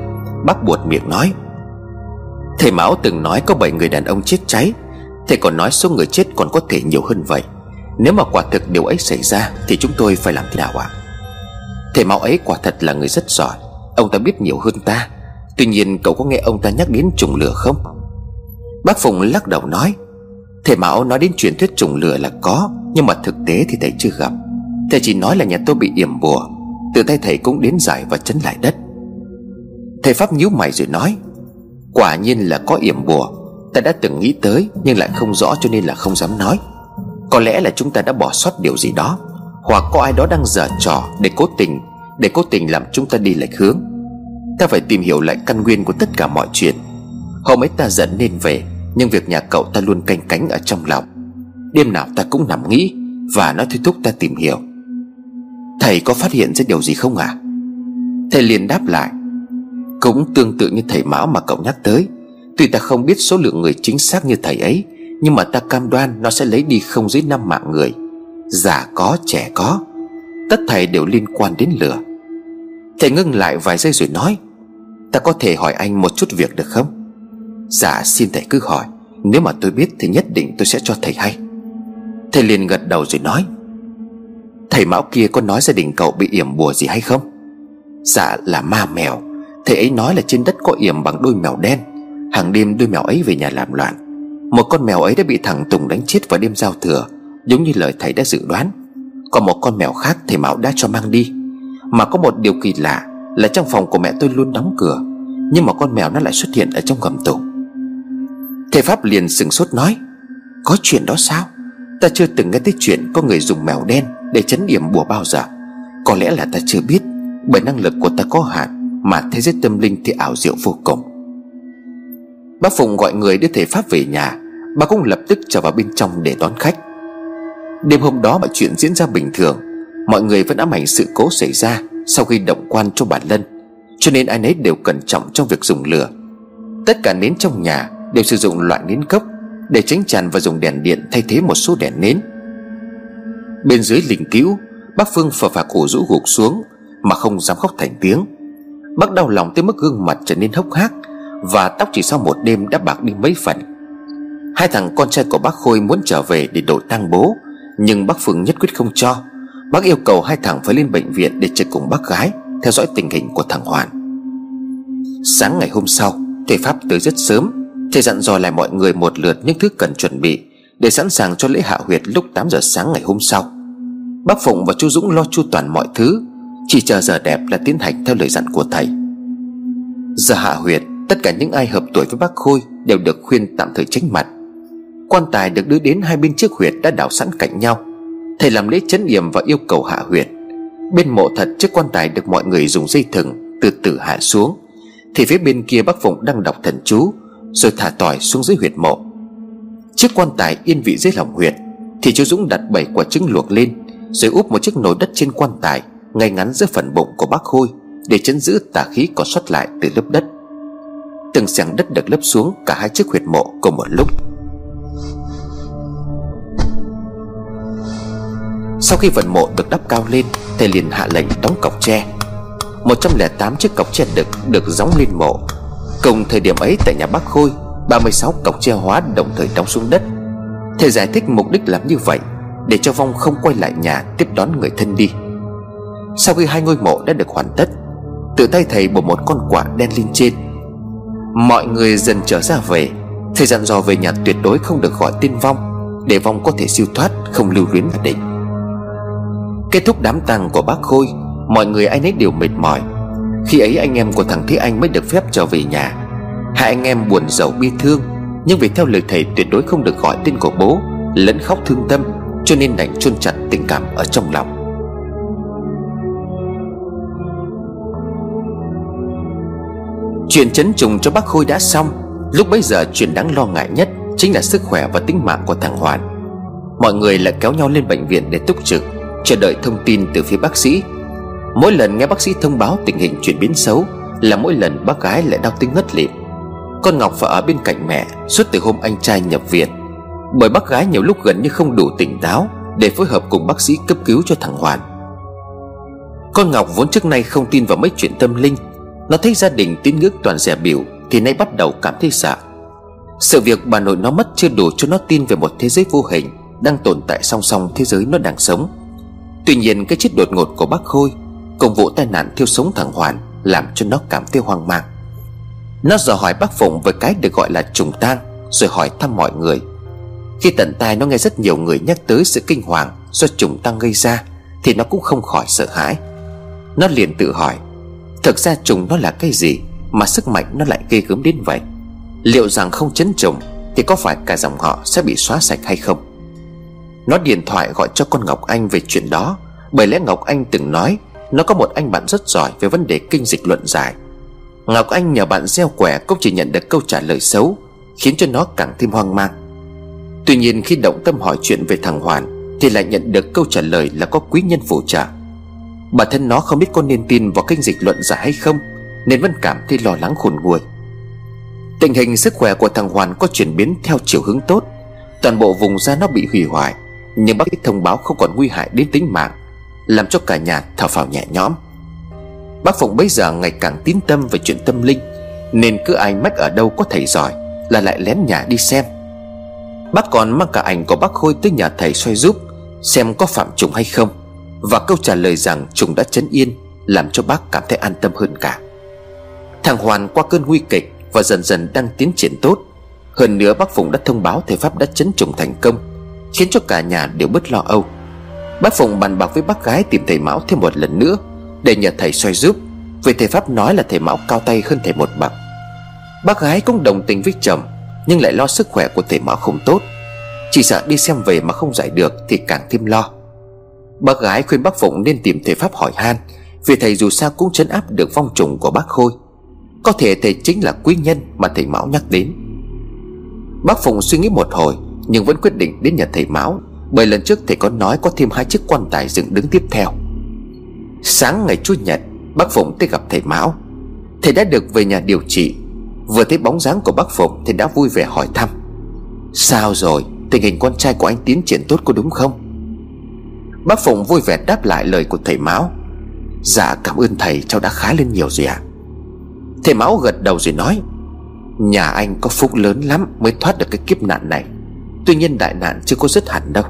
Bác buột miệng nói Thầy Mão từng nói có 7 người đàn ông chết cháy. Thầy còn nói số người chết còn có thể nhiều hơn vậy. Nếu mà quả thực điều ấy xảy ra, Thì chúng tôi phải làm thế nào ạ? Thầy Mão ấy quả thật là người rất giỏi. Ông ta biết nhiều hơn ta. Tuy nhiên, cậu có nghe ông ta nhắc đến trùng lửa không? Bác Phùng lắc đầu nói, Thầy Mão nói đến truyền thuyết trùng lửa là có, Nhưng mà thực tế thì thầy chưa gặp. Thầy chỉ nói là nhà tôi bị yểm bùa. Từ tay thầy cũng đến giải và chấn lại đất. Thầy Pháp nhíu mày rồi nói Quả nhiên là có yểm bùa. Ta đã từng nghĩ tới, Nhưng lại không rõ cho nên là không dám nói. Có lẽ là chúng ta đã bỏ sót điều gì đó, Hoặc có ai đó đang giở trò Để cố tình, Để cố tình làm chúng ta đi lệch hướng. Ta phải tìm hiểu lại căn nguyên của tất cả mọi chuyện. Hôm ấy ta dẫn nên về, Nhưng việc nhà cậu ta luôn canh cánh ở trong lòng. Đêm nào ta cũng nằm nghĩ, Và nó thôi thúc ta tìm hiểu. Thầy có phát hiện ra điều gì không à Thầy liền đáp lại. Cũng tương tự như thầy Mão mà cậu nhắc tới. Tuy ta không biết số lượng người chính xác như thầy ấy, Nhưng mà ta cam đoan nó sẽ lấy đi không dưới năm mạng người. Già có, trẻ có, Tất thầy đều liên quan đến lửa. Thầy ngưng lại vài giây rồi nói, Ta có thể hỏi anh một chút việc được không? Dạ xin thầy cứ hỏi, Nếu mà tôi biết thì nhất định tôi sẽ cho thầy hay. Thầy liền gật đầu rồi nói, Thầy Mão kia có nói gia đình cậu bị yểm bùa gì hay không? Dạ là ma mèo. Thầy ấy nói là trên đất có yểm bằng đôi mèo đen. Hàng đêm đôi mèo ấy về nhà làm loạn. Một con mèo ấy đã bị thằng Tùng đánh chết vào đêm giao thừa, Giống như lời thầy đã dự đoán. Còn một con mèo khác thầy Mão đã cho mang đi. Mà có một điều kỳ lạ Là trong phòng của mẹ tôi luôn đóng cửa, Nhưng mà con mèo nó lại xuất hiện ở trong gầm tủ Thầy Pháp liền sừng sốt nói, Có chuyện đó sao? Ta chưa từng nghe tới chuyện có người dùng mèo đen Để chấn điểm bùa bao giờ. Có lẽ là ta chưa biết, Bởi năng lực của ta có hạn mà thế giới tâm linh thì ảo diệu vô cùng. Bác Phụng gọi người đưa thầy Pháp về nhà, Bà cũng lập tức trở vào bên trong để đón khách. Đêm hôm đó mọi chuyện diễn ra bình thường, Mọi người vẫn ám ảnh sự cố xảy ra Sau khi động quan cho bà Lân, Cho nên ai nấy đều cẩn trọng trong việc dùng lửa. Tất cả nến trong nhà Đều sử dụng loại nến cốc Để tránh tràn và dùng đèn điện thay thế một số đèn nến. Bên dưới linh cứu Bác Phương phờ phạc cổ rũ gục xuống Mà không dám khóc thành tiếng. Bác đau lòng tới mức gương mặt trở nên hốc hác Và tóc chỉ sau một đêm đã bạc đi mấy phần. Hai thằng con trai của bác Khôi muốn trở về để đổi tang bố, Nhưng bác Phương nhất quyết không cho. Bác yêu cầu hai thằng phải lên bệnh viện để chơi cùng bác gái, Theo dõi tình hình của thằng Hoàn. Sáng ngày hôm sau Thầy Pháp tới rất sớm, Thầy dặn dò lại mọi người một lượt những thứ cần chuẩn bị Để sẵn sàng cho lễ hạ huyệt lúc 8 giờ sáng ngày hôm sau. Bác Phụng và chú Dũng lo chu toàn mọi thứ chỉ chờ giờ đẹp là tiến hành theo lời dặn của thầy. Giờ hạ huyệt, Tất cả những ai hợp tuổi với bác Khôi Đều được khuyên tạm thời tránh mặt. Quan tài được đưa đến hai bên chiếc huyệt đã đào sẵn cạnh nhau. Thầy làm lễ chấn yểm và yêu cầu hạ huyệt. Bên mộ thật chiếc quan tài được mọi người dùng dây thừng Từ từ hạ xuống. Thì phía bên kia bác Phụng đang đọc thần chú, Rồi thả tỏi xuống dưới huyệt mộ. Chiếc quan tài yên vị dưới lòng huyệt, Thì chú Dũng đặt bảy quả trứng luộc lên, Rồi úp một chiếc nồi đất trên quan tài. Ngay ngắn giữa phần bụng của bác Khôi, Để chấn giữ tà khí còn xuất lại từ lớp đất. Từng xẻng đất được lấp xuống Cả hai chiếc huyệt mộ cùng một lúc. Sau khi phần mộ được đắp cao lên, Thầy liền hạ lệnh đóng cọc tre. 108 chiếc cọc tre đực được gióng lên mộ. Cùng thời điểm ấy tại nhà bác Khôi 36 cọc tre hóa đồng thời đóng xuống đất. Thầy giải thích mục đích làm như vậy, Để cho vong không quay lại nhà tiếp đón người thân đi. Sau khi hai ngôi mộ đã được hoàn tất, Tự tay thầy bổ một con quả đen lên trên. Mọi người dần trở ra về. Thầy dặn dò về nhà tuyệt đối không được gọi tên vong, Để vong có thể siêu thoát, Không lưu luyến ở định Kết thúc đám tang của bác Khôi, Mọi người ai nấy đều mệt mỏi. Khi ấy anh em của thằng Thế Anh mới được phép trở về nhà. Hai anh em buồn giàu bi thương, Nhưng vì theo lời thầy tuyệt đối không được gọi tên của bố, Lẫn khóc thương tâm, Cho nên đành chôn chặt tình cảm ở trong lòng. Chuyện chấn trùng cho bác Khôi đã xong. Lúc bấy giờ chuyện đáng lo ngại nhất Chính là sức khỏe và tính mạng của thằng Hoàn. Mọi người lại kéo nhau lên bệnh viện để túc trực, Chờ đợi thông tin từ phía bác sĩ. Mỗi lần nghe bác sĩ thông báo tình hình chuyển biến xấu Là mỗi lần bác gái lại đau tinh ngất lịm. Con Ngọc phải ở bên cạnh mẹ Suốt từ hôm anh trai nhập viện. Bởi bác gái nhiều lúc gần như không đủ tỉnh táo Để phối hợp cùng bác sĩ cấp cứu cho thằng Hoàn. Con Ngọc vốn trước nay không tin vào mấy chuyện tâm linh nó thấy gia đình tín ngưỡng toàn rẻ biểu, Thì nay bắt đầu cảm thấy sợ. Sự việc bà nội nó mất chưa đủ cho nó tin về một thế giới vô hình Đang tồn tại song song thế giới nó đang sống. Tuy nhiên cái chết đột ngột của bác Khôi, Cùng vụ tai nạn thiêu sống thằng Hoàn Làm cho nó cảm thấy hoang mang. Nó dò hỏi bác Phụng về cái được gọi là trùng tang, Rồi hỏi thăm mọi người. Khi tận tai nó nghe rất nhiều người nhắc tới sự kinh hoàng Do trùng tang gây ra, Thì nó cũng không khỏi sợ hãi. Nó liền tự hỏi Thực ra trùng nó là cái gì Mà sức mạnh nó lại ghê gớm đến vậy? Liệu rằng không chấn trùng Thì có phải cả dòng họ sẽ bị xóa sạch hay không? Nó điện thoại gọi cho con Ngọc Anh về chuyện đó, Bởi lẽ Ngọc Anh từng nói Nó có một anh bạn rất giỏi về vấn đề kinh dịch luận giải. Ngọc Anh nhờ bạn gieo quẻ cũng chỉ nhận được câu trả lời xấu, Khiến cho nó càng thêm hoang mang. Tuy nhiên khi động tâm hỏi chuyện về thằng Hoàn Thì lại nhận được câu trả lời là có quý nhân phù trợ. Bản thân nó không biết có nên tin vào kinh dịch luận giả hay không, Nên vẫn cảm thấy lo lắng khôn nguôi. Tình hình sức khỏe của thằng Hoàn có chuyển biến theo chiều hướng tốt. Toàn bộ vùng da nó bị hủy hoại, Nhưng bác sĩ thông báo không còn nguy hại đến tính mạng, Làm cho cả nhà thở phào nhẹ nhõm. Bác Phụng bây giờ ngày càng tín tâm về chuyện tâm linh, Nên cứ ai mách ở đâu có thầy giỏi Là lại lén nhà đi xem. Bác còn mang cả ảnh của bác Khôi tới nhà thầy xoay giúp, Xem có phạm trùng hay không. Và câu trả lời rằng trùng đã chấn yên, Làm cho bác cảm thấy an tâm hơn cả. Thằng Hoàn qua cơn nguy kịch Và dần dần đang tiến triển tốt. Hơn nữa bác Phụng đã thông báo thầy Pháp đã chấn trùng thành công, Khiến cho cả nhà đều bớt lo âu. Bác Phụng bàn bạc với bác gái tìm thầy Mão thêm một lần nữa, Để nhờ thầy xoay giúp, Vì thầy Pháp nói là thầy Mão cao tay hơn thầy một bậc. Bác gái cũng đồng tình với chồng, Nhưng lại lo sức khỏe của thầy Mão không tốt. Chỉ sợ đi xem về mà không giải được Thì càng thêm lo. Bác gái khuyên bác Phụng nên tìm thầy Pháp hỏi han, Vì thầy dù sao cũng chấn áp được vong trùng của bác Khôi. Có thể thầy chính là quý nhân mà thầy Mão nhắc đến. Bác Phụng suy nghĩ một hồi, Nhưng vẫn quyết định đến nhà thầy Mão, Bởi lần trước thầy có nói có thêm hai chiếc quan tài dựng đứng tiếp theo. Sáng ngày Chủ nhật, Bác Phụng tới gặp thầy Mão. Thầy đã được về nhà điều trị. Vừa thấy bóng dáng của bác Phụng Thì đã vui vẻ hỏi thăm. Sao rồi? Tình hình con trai của anh tiến triển tốt có đúng không? Bác Phụng vui vẻ đáp lại lời của thầy Mão. Dạ cảm ơn thầy, cháu đã khá lên nhiều rồi ạ. À. Thầy Mão gật đầu rồi nói, Nhà anh có phúc lớn lắm Mới thoát được cái kiếp nạn này. Tuy nhiên đại nạn chưa có dứt hẳn đâu.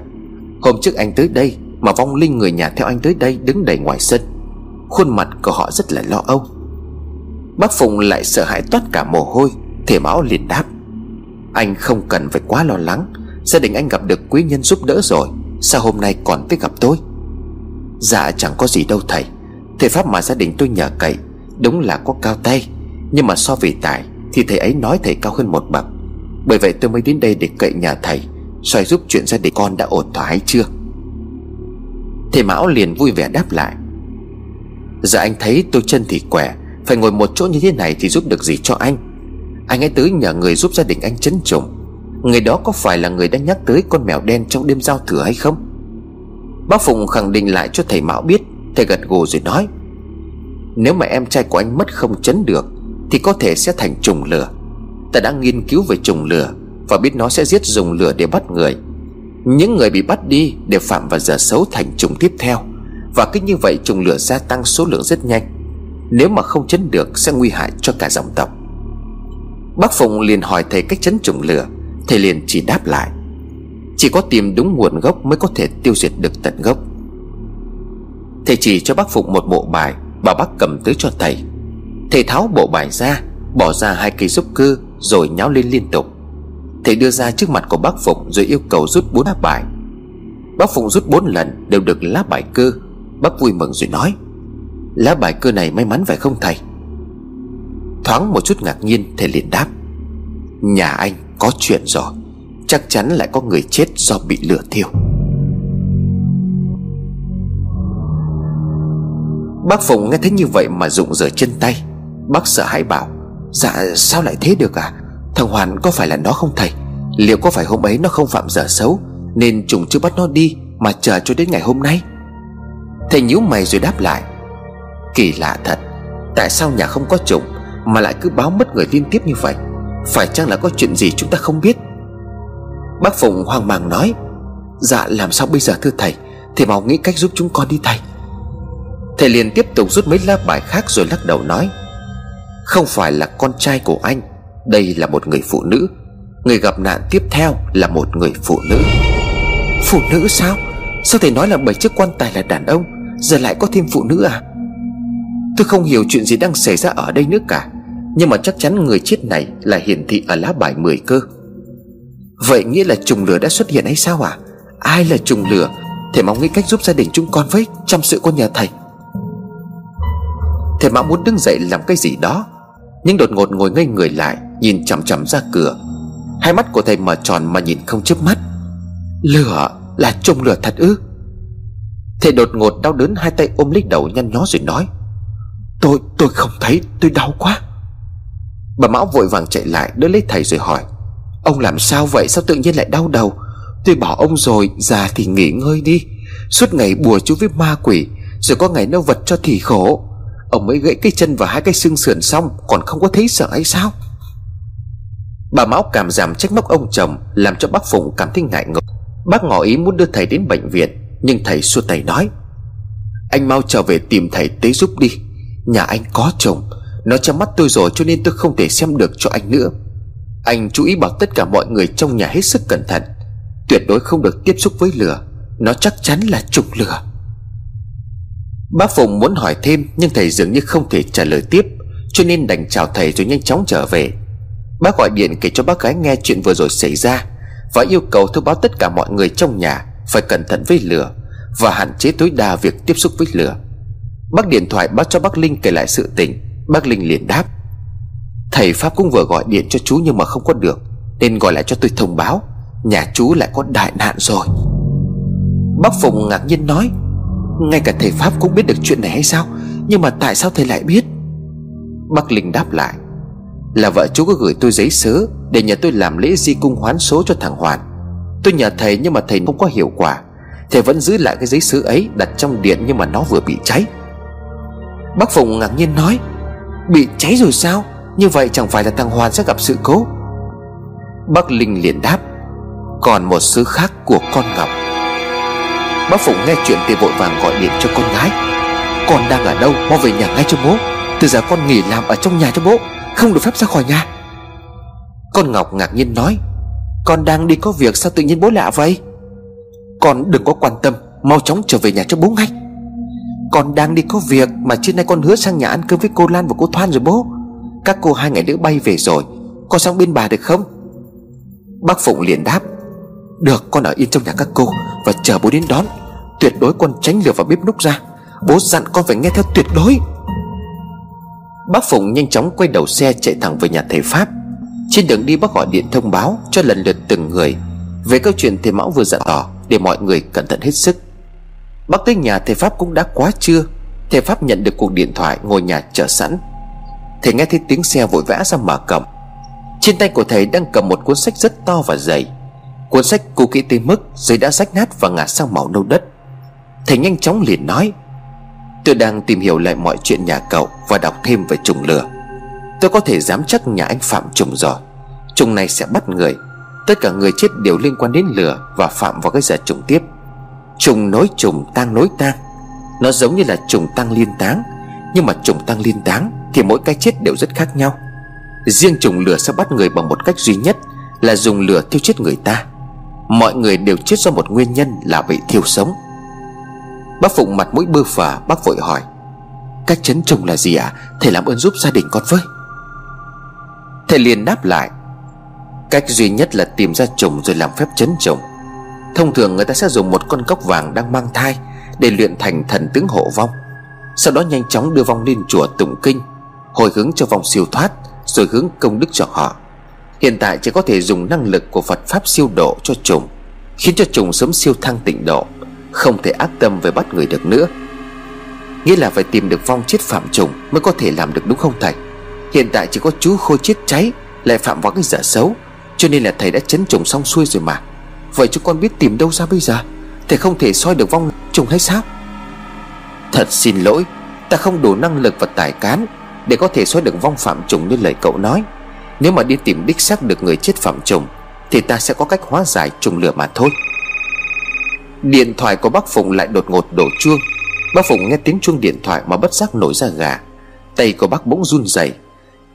Hôm trước anh tới đây Mà vong linh người nhà theo anh tới đây đứng đầy ngoài sân, Khuôn mặt của họ rất là lo âu. Bác Phụng lại sợ hãi toát cả mồ hôi, Thầy Mão liền đáp, Anh không cần phải quá lo lắng, Gia đình anh gặp được quý nhân giúp đỡ rồi. Sao hôm nay còn tới gặp tôi? Dạ chẳng có gì đâu thầy. Thầy Pháp mà gia đình tôi nhờ cậy, Đúng là có cao tay. Nhưng mà so về tài, Thì thầy ấy nói thầy cao hơn một bậc. Bởi vậy tôi mới đến đây để cậy nhà thầy xoay giúp chuyện gia đình con đã ổn thỏa hay chưa? Thầy Mão liền vui vẻ đáp lại. Dạ anh thấy tôi chân thì quẻ Phải ngồi một chỗ như thế này thì giúp được gì cho anh? Anh ấy tới nhờ người giúp gia đình anh chấn trùng. Người đó có phải là người đã nhắc tới con mèo đen trong đêm giao thừa hay không? Bác Phụng khẳng định lại cho thầy Mão biết, Thầy gật gù rồi nói, Nếu mà em trai của anh mất không chấn được, Thì có thể sẽ thành trùng lửa. Ta đã nghiên cứu về trùng lửa Và biết nó sẽ giết dùng lửa để bắt người. Những người bị bắt đi Đều phạm vào giờ xấu thành trùng tiếp theo, Và cứ như vậy trùng lửa gia tăng số lượng rất nhanh. Nếu mà không chấn được Sẽ nguy hại cho cả dòng tộc. Bác Phụng liền hỏi thầy cách chấn trùng lửa. Thầy liền chỉ đáp lại. Chỉ có tìm đúng nguồn gốc mới có thể tiêu diệt được tận gốc. Thầy chỉ cho bác Phụng một bộ bài, Bảo bác cầm tới cho thầy. Thầy tháo bộ bài ra, Bỏ ra hai cây xúc cư Rồi nháo lên liên tục. Thầy đưa ra trước mặt của bác Phụng Rồi yêu cầu rút bốn lá bài. Bác Phụng rút bốn lần đều được lá bài cơ. Bác vui mừng rồi nói, Lá bài cơ này may mắn phải không thầy? Thoáng một chút ngạc nhiên, Thầy liền đáp, Nhà anh có chuyện rồi. Chắc chắn lại có người chết do bị lửa thiêu. Bác Phụng nghe thấy như vậy mà rụng rời chân tay. Bác sợ hãi bảo Dạ sao lại thế được à? Thằng Hoàn có phải là nó không thầy? Liệu có phải hôm ấy nó không phạm giờ xấu, Nên trùng chưa bắt nó đi Mà chờ cho đến ngày hôm nay? Thầy nhíu mày rồi đáp lại, Kỳ lạ thật, Tại sao nhà không có trùng Mà lại cứ báo mất người liên tiếp như vậy? Phải chăng là có chuyện gì chúng ta không biết? Bác Phụng hoang mang nói Dạ làm sao bây giờ thưa thầy? Thầy mau nghĩ cách giúp chúng con đi thầy. Thầy liền tiếp tục rút mấy lá bài khác rồi lắc đầu nói, Không phải là con trai của anh, Đây là một người phụ nữ. Người gặp nạn tiếp theo là một người phụ nữ. Phụ nữ sao? Sao thầy nói là bảy chiếc quan tài là đàn ông, Giờ lại có thêm phụ nữ à? Tôi không hiểu chuyện gì đang xảy ra ở đây nữa cả. Nhưng mà chắc chắn người chết này Là hiển thị ở lá bài 10 cơ. Vậy nghĩa là trùng lửa đã xuất hiện hay sao à Ai là trùng lửa? Thầy mong nghĩ cách giúp gia đình chúng con với, Chăm sự con nhà thầy. Thầy Mão muốn đứng dậy làm cái gì đó, Nhưng đột ngột ngồi ngây người lại, Nhìn chằm chằm ra cửa. Hai mắt của thầy mở tròn mà nhìn không chớp mắt. Lửa là trùng lửa thật ư? Thầy đột ngột đau đớn hai tay ôm lấy đầu nhăn nhó rồi nói, Tôi tôi không thấy, tôi đau quá. Bà Mão vội vàng chạy lại đỡ lấy thầy rồi hỏi, Ông làm sao vậy? Sao tự nhiên lại đau đầu? Tôi bảo ông rồi, Già thì nghỉ ngơi đi. Suốt ngày bùa chú với ma quỷ, Rồi có ngày nó vật cho thì khổ. Ông mới gãy cái chân và hai cái xương sườn xong, Còn không có thấy sợ hay sao? Bà Mão cảm giảm trách móc ông chồng, Làm cho bác phụng cảm thấy ngại ngùng. Bác ngỏ ý muốn đưa thầy đến bệnh viện, Nhưng thầy xua tay nói, Anh mau trở về tìm thầy tế giúp đi. Nhà anh có chồng nó trong mắt tôi rồi cho nên tôi không thể xem được cho anh nữa. Anh chú ý bảo tất cả mọi người trong nhà hết sức cẩn thận. Tuyệt đối không được tiếp xúc với lửa. Nó chắc chắn là trục lửa. Bác Phùng muốn hỏi thêm, Nhưng thầy dường như không thể trả lời tiếp, Cho nên đành chào thầy rồi nhanh chóng trở về. Bác gọi điện kể cho bác gái nghe chuyện vừa rồi xảy ra, Và yêu cầu thông báo tất cả mọi người trong nhà Phải cẩn thận với lửa Và hạn chế tối đa việc tiếp xúc với lửa. Bác điện thoại báo cho bác Linh kể lại sự tình. Bác Linh liền đáp. Thầy Pháp cũng vừa gọi điện cho chú nhưng mà không có được. Nên gọi lại cho tôi thông báo. Nhà chú lại có đại nạn rồi. Bác Phùng ngạc nhiên nói. Ngay cả thầy Pháp cũng biết được chuyện này hay sao? Nhưng mà tại sao thầy lại biết? Bác Linh đáp lại. Là vợ chú có gửi tôi giấy sớ Để nhờ tôi làm lễ di cung hoán số cho thằng Hoàn. Tôi nhờ thầy nhưng mà thầy không có hiệu quả. Thầy vẫn giữ lại cái giấy sớ ấy Đặt trong điện nhưng mà nó vừa bị cháy. Bác Phùng ngạc nhiên nói. Bị cháy rồi sao? Như vậy chẳng phải là thằng Hoàn sẽ gặp sự cố. Bác Linh liền đáp, Còn một sứ khác của con Ngọc. Bác Phụng nghe chuyện thì vội vàng gọi điện cho con gái. Con đang ở đâu? Mau về nhà ngay cho bố. Từ giờ con nghỉ làm ở trong nhà cho bố, Không được phép ra khỏi nhà. Con Ngọc ngạc nhiên nói, Con đang đi có việc sao tự nhiên bố lạ vậy? Con đừng có quan tâm, Mau chóng trở về nhà cho bố ngay. Con đang đi có việc Mà trên nay con hứa sang nhà ăn cơm với cô Lan và cô Thoan rồi bố. Các cô hai ngày nữa bay về rồi. Con sang bên bà được không? Bác Phụng liền đáp. Được, con ở yên trong nhà các cô Và chờ bố đến đón. Tuyệt đối con tránh lửa vào bếp núc ra. Bố dặn con phải nghe theo tuyệt đối. Bác Phụng nhanh chóng quay đầu xe chạy thẳng về nhà thầy Pháp. Trên đường đi, bác gọi điện thông báo cho lần lượt từng người Về câu chuyện thầy Mão vừa dặn tỏ Để mọi người cẩn thận hết sức. Bác tới nhà thầy Pháp cũng đã quá trưa. Thầy Pháp nhận được cuộc điện thoại ngồi nhà chờ sẵn. Thầy nghe thấy tiếng xe vội vã ra mở cổng. Trên tay của thầy đang cầm một cuốn sách rất to và dày. Cuốn sách cũ kỹ tới mức Giấy đã rách nát và ngả sang màu nâu đất. Thầy nhanh chóng liền nói, Tôi đang tìm hiểu lại mọi chuyện nhà cậu Và đọc thêm về trùng lửa. Tôi có thể dám chắc nhà anh phạm trùng rồi Trùng này sẽ bắt người. Tất cả người chết đều liên quan đến lửa Và phạm vào cái giờ trùng tiếp. Trùng nối trùng, tang nối tang. Nó giống như là trùng tăng liên táng. Nhưng mà trùng tăng liên táng Thì mỗi cái chết đều rất khác nhau. Riêng trùng lửa sẽ bắt người bằng một cách duy nhất Là dùng lửa thiêu chết người ta. Mọi người đều chết do một nguyên nhân là bị thiêu sống. Bác Phụng mặt mũi bơ phờ, Bác vội hỏi Cách chấn trùng là gì ạ? À? Thầy làm ơn giúp gia đình con với. Thầy liền đáp lại, Cách duy nhất là tìm ra trùng rồi làm phép chấn trùng. Thông thường người ta sẽ dùng một con cốc vàng đang mang thai Để luyện thành thần tướng hộ vong. Sau đó nhanh chóng đưa vong lên chùa tụng kinh, Hồi hướng cho vong siêu thoát, Rồi hướng công đức cho họ. Hiện tại chỉ có thể dùng năng lực của Phật Pháp siêu độ cho trùng Khiến cho trùng sớm siêu thăng tịnh độ, Không thể ác tâm về bắt người được nữa. Nghĩa là phải tìm được vong chết phạm trùng Mới có thể làm được đúng không thầy? Hiện tại chỉ có chú khôi chết cháy, Lại phạm vào cái giả xấu, Cho nên là thầy đã chấn trùng xong xuôi rồi mà. Vậy chúng con biết tìm đâu ra bây giờ? Thầy không thể soi được vong trùng hay sao? Thật xin lỗi Ta không đủ năng lực và tài cán Để có thể soi được vong phạm trùng như lời cậu nói. Nếu mà đi tìm đích xác được người chết phạm trùng Thì ta sẽ có cách hóa giải trùng lửa mà thôi. Điện thoại của bác Phụng lại đột ngột đổ chuông. Bác Phụng nghe tiếng chuông điện thoại mà bất giác nổi ra gà. Tay của bác bỗng run rẩy.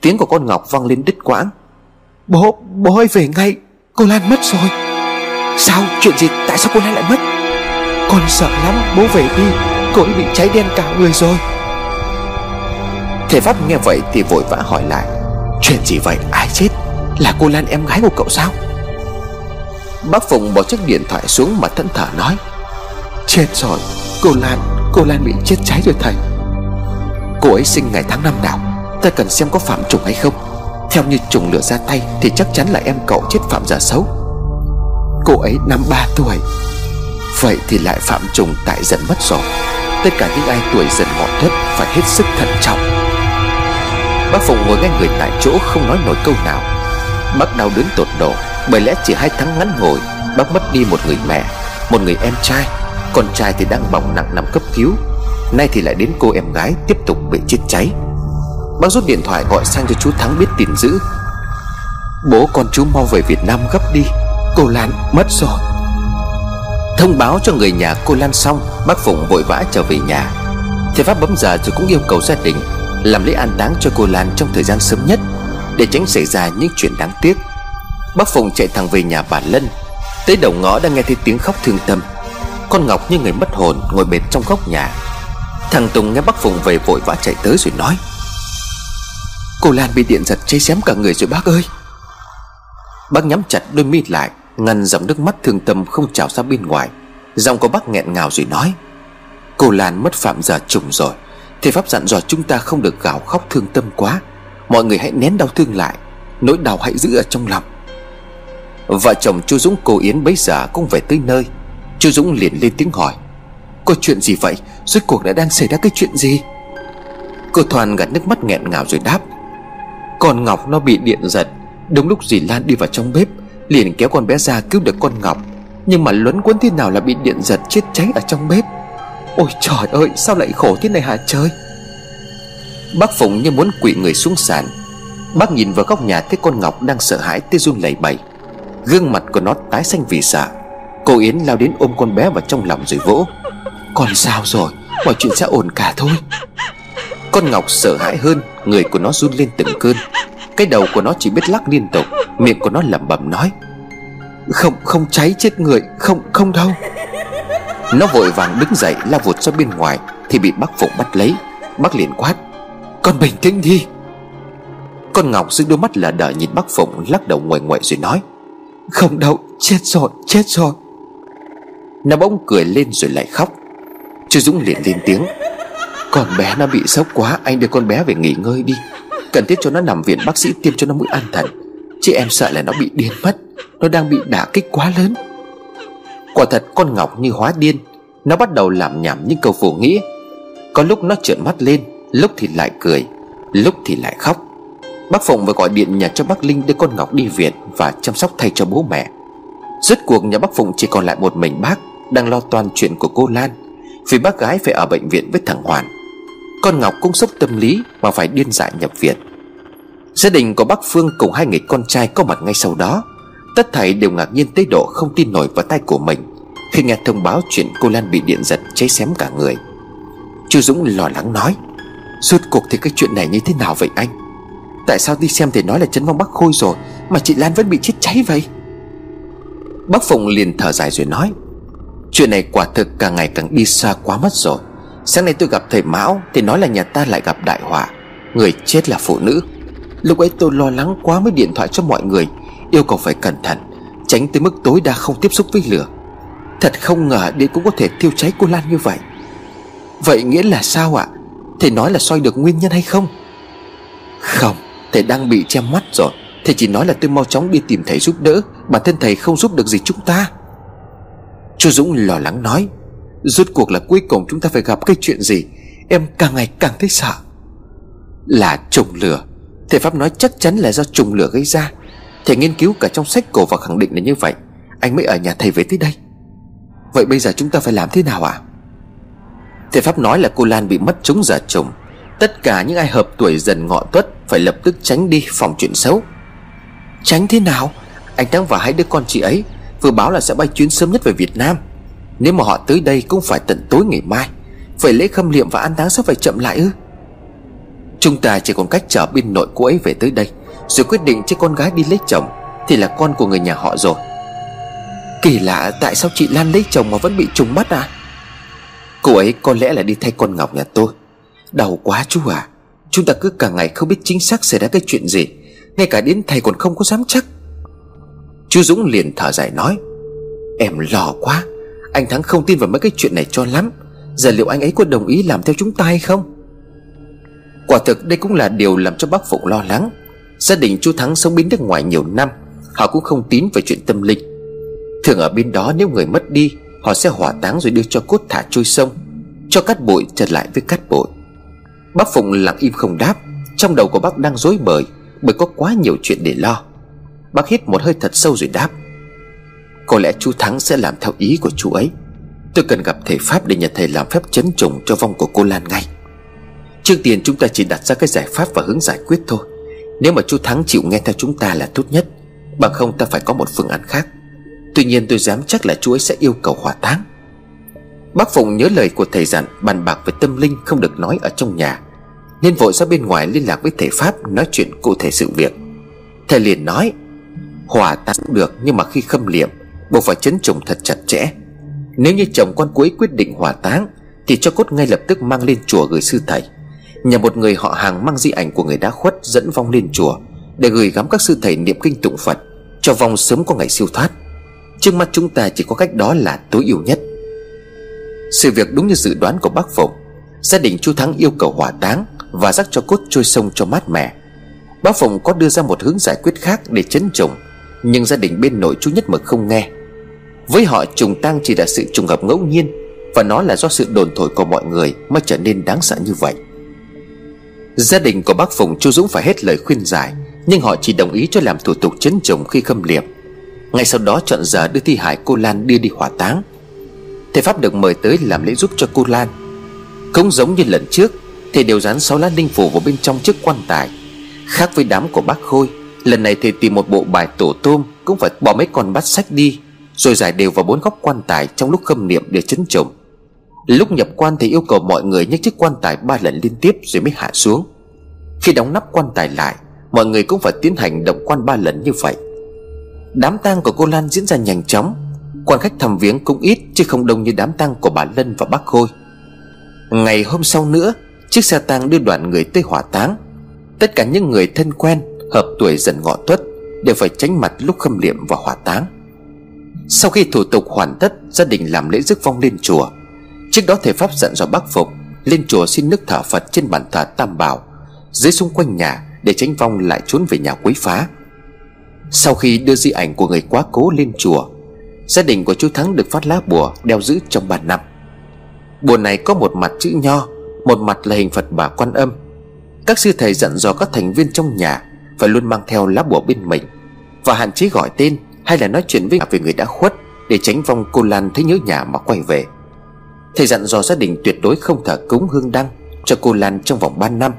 Tiếng của con Ngọc vang lên đứt quãng. Bố, bố ơi về ngay. Cô Lan mất rồi. Sao, chuyện gì, tại sao cô Lan lại mất? Con sợ lắm, bố về đi. Cô ấy bị cháy đen cả người rồi. Thầy Pháp nghe vậy thì vội vã hỏi lại Chuyện gì vậy, ai chết? Là cô Lan em gái của cậu sao? Bác Phụng bỏ chiếc điện thoại xuống mà thẫn thở nói Chết rồi Cô Lan Cô Lan bị chết cháy rồi thầy. Cô ấy sinh ngày tháng năm nào Ta cần xem có phạm trùng hay không. Theo như trùng lửa ra tay Thì chắc chắn là em cậu chết phạm giả xấu Cô ấy năm ba tuổi. Vậy thì lại phạm trùng tại dần mất rồi. Tất cả những ai tuổi dần ngọ thất Phải hết sức thận trọng. Bác Phụng ngồi ngay người tại chỗ Không nói nổi câu nào. Bác đau đớn tột độ, Bởi lẽ chỉ hai tháng ngắn ngồi Bác mất đi một người mẹ, Một người em trai. Con trai thì đang bỏng nặng nằm cấp cứu. Nay thì lại đến cô em gái tiếp tục bị chết cháy. Bác rút điện thoại gọi sang cho chú Thắng biết tin dữ. Bố con chú mau về Việt Nam gấp đi. Cô Lan mất rồi. Thông báo cho người nhà cô Lan xong, Bác Phụng vội vã trở về nhà. Thầy Pháp bấm giờ rồi cũng yêu cầu gia đình Làm lễ an táng cho cô Lan trong thời gian sớm nhất Để tránh xảy ra những chuyện đáng tiếc. Bác Phụng chạy thẳng về nhà bà Lân. Tới đầu ngõ đang nghe thấy tiếng khóc thương tâm. Con Ngọc như người mất hồn ngồi bệt trong góc nhà. Thằng Tùng nghe bác Phụng về vội vã chạy tới rồi nói, Cô Lan bị điện giật cháy xém cả người rồi bác ơi. Bác nhắm chặt đôi mi lại Ngăn dòng nước mắt thương tâm không trào ra bên ngoài. Giọng của bác nghẹn ngào rồi nói, Cô Lan mất phạm giờ trùng rồi. Thầy Pháp dặn dò chúng ta không được gào khóc thương tâm quá. Mọi người hãy nén đau thương lại. Nỗi đau hãy giữ ở trong lòng. Vợ chồng chú Dũng, cô Yến bấy giờ cũng về tới nơi. Chú Dũng liền lên tiếng hỏi, Có chuyện gì vậy? Rốt cuộc đã đang xảy ra cái chuyện gì? Cô Thoàn gạt nước mắt nghẹn ngào rồi đáp, Con Ngọc nó bị điện giật. Đúng lúc dì Lan đi vào trong bếp Liền kéo con bé ra cứu được con Ngọc. Nhưng mà luấn quấn thế nào là bị điện giật chết cháy ở trong bếp? Ôi trời ơi, sao lại khổ thế này hả trời? Bác Phụng như muốn quỵ người xuống sàn. Bác nhìn vào góc nhà thấy con Ngọc đang sợ hãi tê run lẩy bẩy. Gương mặt của nó tái xanh vì sợ. Cô Yến lao đến ôm con bé vào trong lòng rồi vỗ. Con sao rồi? Mọi chuyện sẽ ổn cả thôi. Con Ngọc sợ hãi hơn, Người của nó run lên từng cơn. Cái đầu của nó chỉ biết lắc liên tục, Miệng của nó lẩm bẩm nói, Không không cháy chết người, Không không đâu. Nó vội vàng đứng dậy lao vụt ra bên ngoài, Thì bị bác Phụng bắt lấy. Bác liền quát, Con bình tĩnh đi. Con Ngọc giữ đôi mắt là đờ nhìn bác Phụng, Lắc đầu ngoài ngoại rồi nói, Không đâu, chết rồi chết rồi. Nó bỗng cười lên rồi lại khóc. Chú Dũng liền lên tiếng con bé nó bị sốc quá, Anh đưa con bé về nghỉ ngơi đi. Cần thiết cho nó nằm viện, bác sĩ tiêm cho nó mũi an thần. Chứ em sợ là nó bị điên mất. Nó đang bị đả kích quá lớn. Quả thật, con Ngọc như hóa điên. Nó bắt đầu làm nhảm những câu vô nghĩa. Có lúc nó trợn mắt lên, Lúc thì lại cười, Lúc thì lại khóc. Bác Phụng vừa gọi điện nhà cho bác Linh đưa con Ngọc đi viện Và chăm sóc thay cho bố mẹ. Rốt cuộc nhà bác Phụng chỉ còn lại một mình bác Đang lo toàn chuyện của cô Lan, Vì bác gái phải ở bệnh viện với thằng Hoàn. Con Ngọc cũng sốc tâm lý Mà phải điên dại nhập viện. Gia đình của bác Phương cùng hai người con trai có mặt ngay sau đó. Tất thảy đều ngạc nhiên tới độ không tin nổi vào tay của mình, Khi nghe thông báo chuyện cô Lan bị điện giật cháy xém cả người. Chú Dũng lo lắng nói suốt cuộc thì cái chuyện này như thế nào vậy anh? Tại sao đi xem thì nói là chấn vong bác Khôi rồi, Mà chị Lan vẫn bị chết cháy vậy? Bác Phụng liền thở dài rồi nói, Chuyện này quả thực càng ngày càng đi xa quá mất rồi. Sáng nay tôi gặp thầy Mão, Thì nói là nhà ta lại gặp đại họa. Người chết là phụ nữ. Lúc ấy tôi lo lắng quá mới điện thoại cho mọi người, Yêu cầu phải cẩn thận, Tránh tới mức tối đa không tiếp xúc với lửa. Thật không ngờ điện cũng có thể thiêu cháy cô Lan như vậy. Vậy nghĩa là sao ạ? Thầy nói là soi được nguyên nhân hay không? Không, Thầy đang bị che mắt rồi. Thầy chỉ nói là tôi mau chóng đi tìm thầy giúp đỡ. Bản thân thầy không giúp được gì chúng ta. Chú Dũng lo lắng nói. Rốt cuộc là cuối cùng chúng ta phải gặp cái chuyện gì? Em càng ngày càng thấy sợ. Là trùng lửa. Thầy Pháp nói chắc chắn là do trùng lửa gây ra. Thầy nghiên cứu cả trong sách cổ và khẳng định là như vậy. Anh mới ở nhà thầy về tới đây. Vậy bây giờ chúng ta phải làm thế nào ạ? À? Thầy Pháp nói là cô Lan bị mất trúng giờ trùng. Tất cả những ai hợp tuổi dần ngọ tuất Phải lập tức tránh đi phòng chuyện xấu. Tránh thế nào? Anh Thắng và hai đứa con chị ấy Vừa báo là sẽ bay chuyến sớm nhất về Việt Nam. Nếu mà họ tới đây cũng phải tận tối ngày mai. Vậy lễ khâm liệm và an táng sẽ phải chậm lại ư? Chúng ta chỉ còn cách chờ bên nội cô ấy về tới đây, Rồi quyết định cho con gái đi lấy chồng, Thì là con của người nhà họ rồi. Kỳ lạ, tại sao chị Lan lấy chồng mà vẫn bị trùng mắt à? Cô ấy có lẽ là đi thay con Ngọc nhà tôi. Đau quá chú à. Chúng ta cứ cả ngày không biết chính xác xảy ra cái chuyện gì, Ngay cả đến thầy còn không có dám chắc. Chú Dũng liền thở dài nói, Em lo quá. Anh Thắng không tin vào mấy cái chuyện này cho lắm. Giờ liệu anh ấy có đồng ý làm theo chúng ta hay không? Quả thực đây cũng là điều làm cho bác Phụng lo lắng. Gia đình chú Thắng sống bên nước ngoài nhiều năm, Họ cũng không tín về chuyện tâm linh. Thường ở bên đó nếu người mất đi, Họ sẽ hỏa táng rồi đưa cho cốt thả trôi sông, Cho cát bụi trở lại với cát bụi. Bác Phụng lặng im không đáp, Trong đầu của bác đang rối bời Bởi có quá nhiều chuyện để lo. Bác hít một hơi thật sâu rồi đáp. Có lẽ chú Thắng sẽ làm theo ý của chú ấy. Tôi cần gặp thầy Pháp để nhờ thầy làm phép chấn trùng cho vong của cô Lan ngay. Trước tiên chúng ta chỉ đặt ra cái giải pháp và hướng giải quyết thôi. Nếu mà chú Thắng chịu nghe theo chúng ta là tốt nhất. Bằng không ta phải có một phương án khác. Tuy nhiên tôi dám chắc là chú ấy sẽ yêu cầu hỏa táng. Bác Phụng nhớ lời của thầy dặn, Bàn bạc về tâm linh không được nói ở trong nhà. Nên vội ra bên ngoài liên lạc với thầy Pháp, Nói chuyện cụ thể sự việc. Thầy liền nói, Hỏa táng được nhưng mà khi khâm liệm Buộc phải chấn trùng thật chặt chẽ. Nếu như chồng con cuối quyết định hỏa táng, Thì cho cốt ngay lập tức mang lên chùa gửi sư thầy. Nhờ một người họ hàng mang di ảnh của người đã khuất Dẫn vong lên chùa Để gửi gắm các sư thầy niệm kinh tụng Phật Cho vong sớm có ngày siêu thoát. Trước mắt chúng ta chỉ có cách đó là tối ưu nhất. Sự việc đúng như dự đoán của bác Phụng. Gia đình chú Thắng yêu cầu hỏa táng Và rắc cho cốt trôi sông cho mát mẻ. Bác Phụng có đưa ra một hướng giải quyết khác để chấn trùng, Nhưng gia đình bên nội chú nhất mực không nghe. Với họ, trùng tang chỉ là sự trùng hợp ngẫu nhiên, Và nó là do sự đồn thổi của mọi người Mới trở nên đáng sợ như vậy. Gia đình của bác phùng chu Dũng phải hết lời khuyên giải, Nhưng họ chỉ đồng ý cho làm thủ tục chấn trùng khi khâm liệm. Ngay sau đó chọn giờ đưa thi hải cô Lan đưa đi hỏa táng. Thầy Pháp được mời tới làm lễ giúp cho cô Lan. Cũng giống như lần trước, Thầy đều dán sáu lá linh phủ vào bên trong chiếc quan tài. Khác với đám của bác Khôi, Lần này thầy tìm một bộ bài tổ tôm, Cũng phải bỏ mấy con bát sách đi. Rồi giải đều vào bốn góc quan tài Trong lúc khâm niệm để chấn trùng Lúc nhập quan thì yêu cầu mọi người nhấc chiếc quan tài ba lần liên tiếp rồi mới hạ xuống. Khi đóng nắp quan tài lại, Mọi người cũng phải tiến hành động quan ba lần như vậy. Đám tang của cô Lan diễn ra nhanh chóng. Quan khách thăm viếng cũng ít, Chứ không đông như đám tang của bà Lân và bác Khôi. Ngày hôm sau nữa, Chiếc xe tang đưa đoàn người tới hỏa táng. Tất cả những người thân quen, Hợp tuổi dần ngọ tuất, Đều phải tránh mặt lúc khâm liệm và hỏa táng. Sau khi thủ tục hoàn tất, Gia đình làm lễ rước vong lên chùa. Trước đó thầy Pháp dặn dò bác Phục, Lên chùa xin nước thở Phật trên bàn thờ Tam Bảo, Dưới xung quanh nhà, Để tránh vong lại trốn về nhà quấy phá. Sau khi đưa di ảnh của người quá cố lên chùa, Gia đình của chú Thắng được phát lá bùa Đeo giữ trong bàn năm. Bùa này có một mặt chữ nho, Một mặt là hình Phật bà quan âm. Các sư thầy dặn dò các thành viên trong nhà Phải luôn mang theo lá bùa bên mình Và hạn chế gọi tên hay là nói chuyện với về người đã khuất Để tránh vong cô Lan thấy nhớ nhà mà quay về. Thầy dặn dò gia đình tuyệt đối không thờ cúng hương đăng Cho cô Lan trong vòng 3 năm,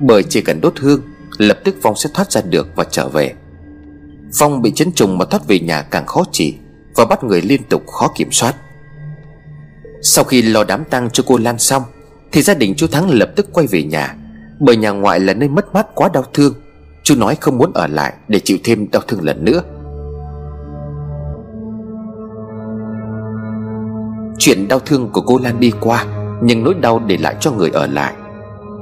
Bởi chỉ cần đốt hương, Lập tức vong sẽ thoát ra được và trở về. Phong bị chấn trùng mà thoát về nhà càng khó chỉ Và bắt người liên tục khó kiểm soát. Sau khi lo đám tang cho cô Lan xong, Thì gia đình chú Thắng lập tức quay về nhà, Bởi nhà ngoại là nơi mất mát quá đau thương. Chú nói không muốn ở lại Để chịu thêm đau thương lần nữa. Chuyện đau thương của cô Lan đi qua, Nhưng nỗi đau để lại cho người ở lại.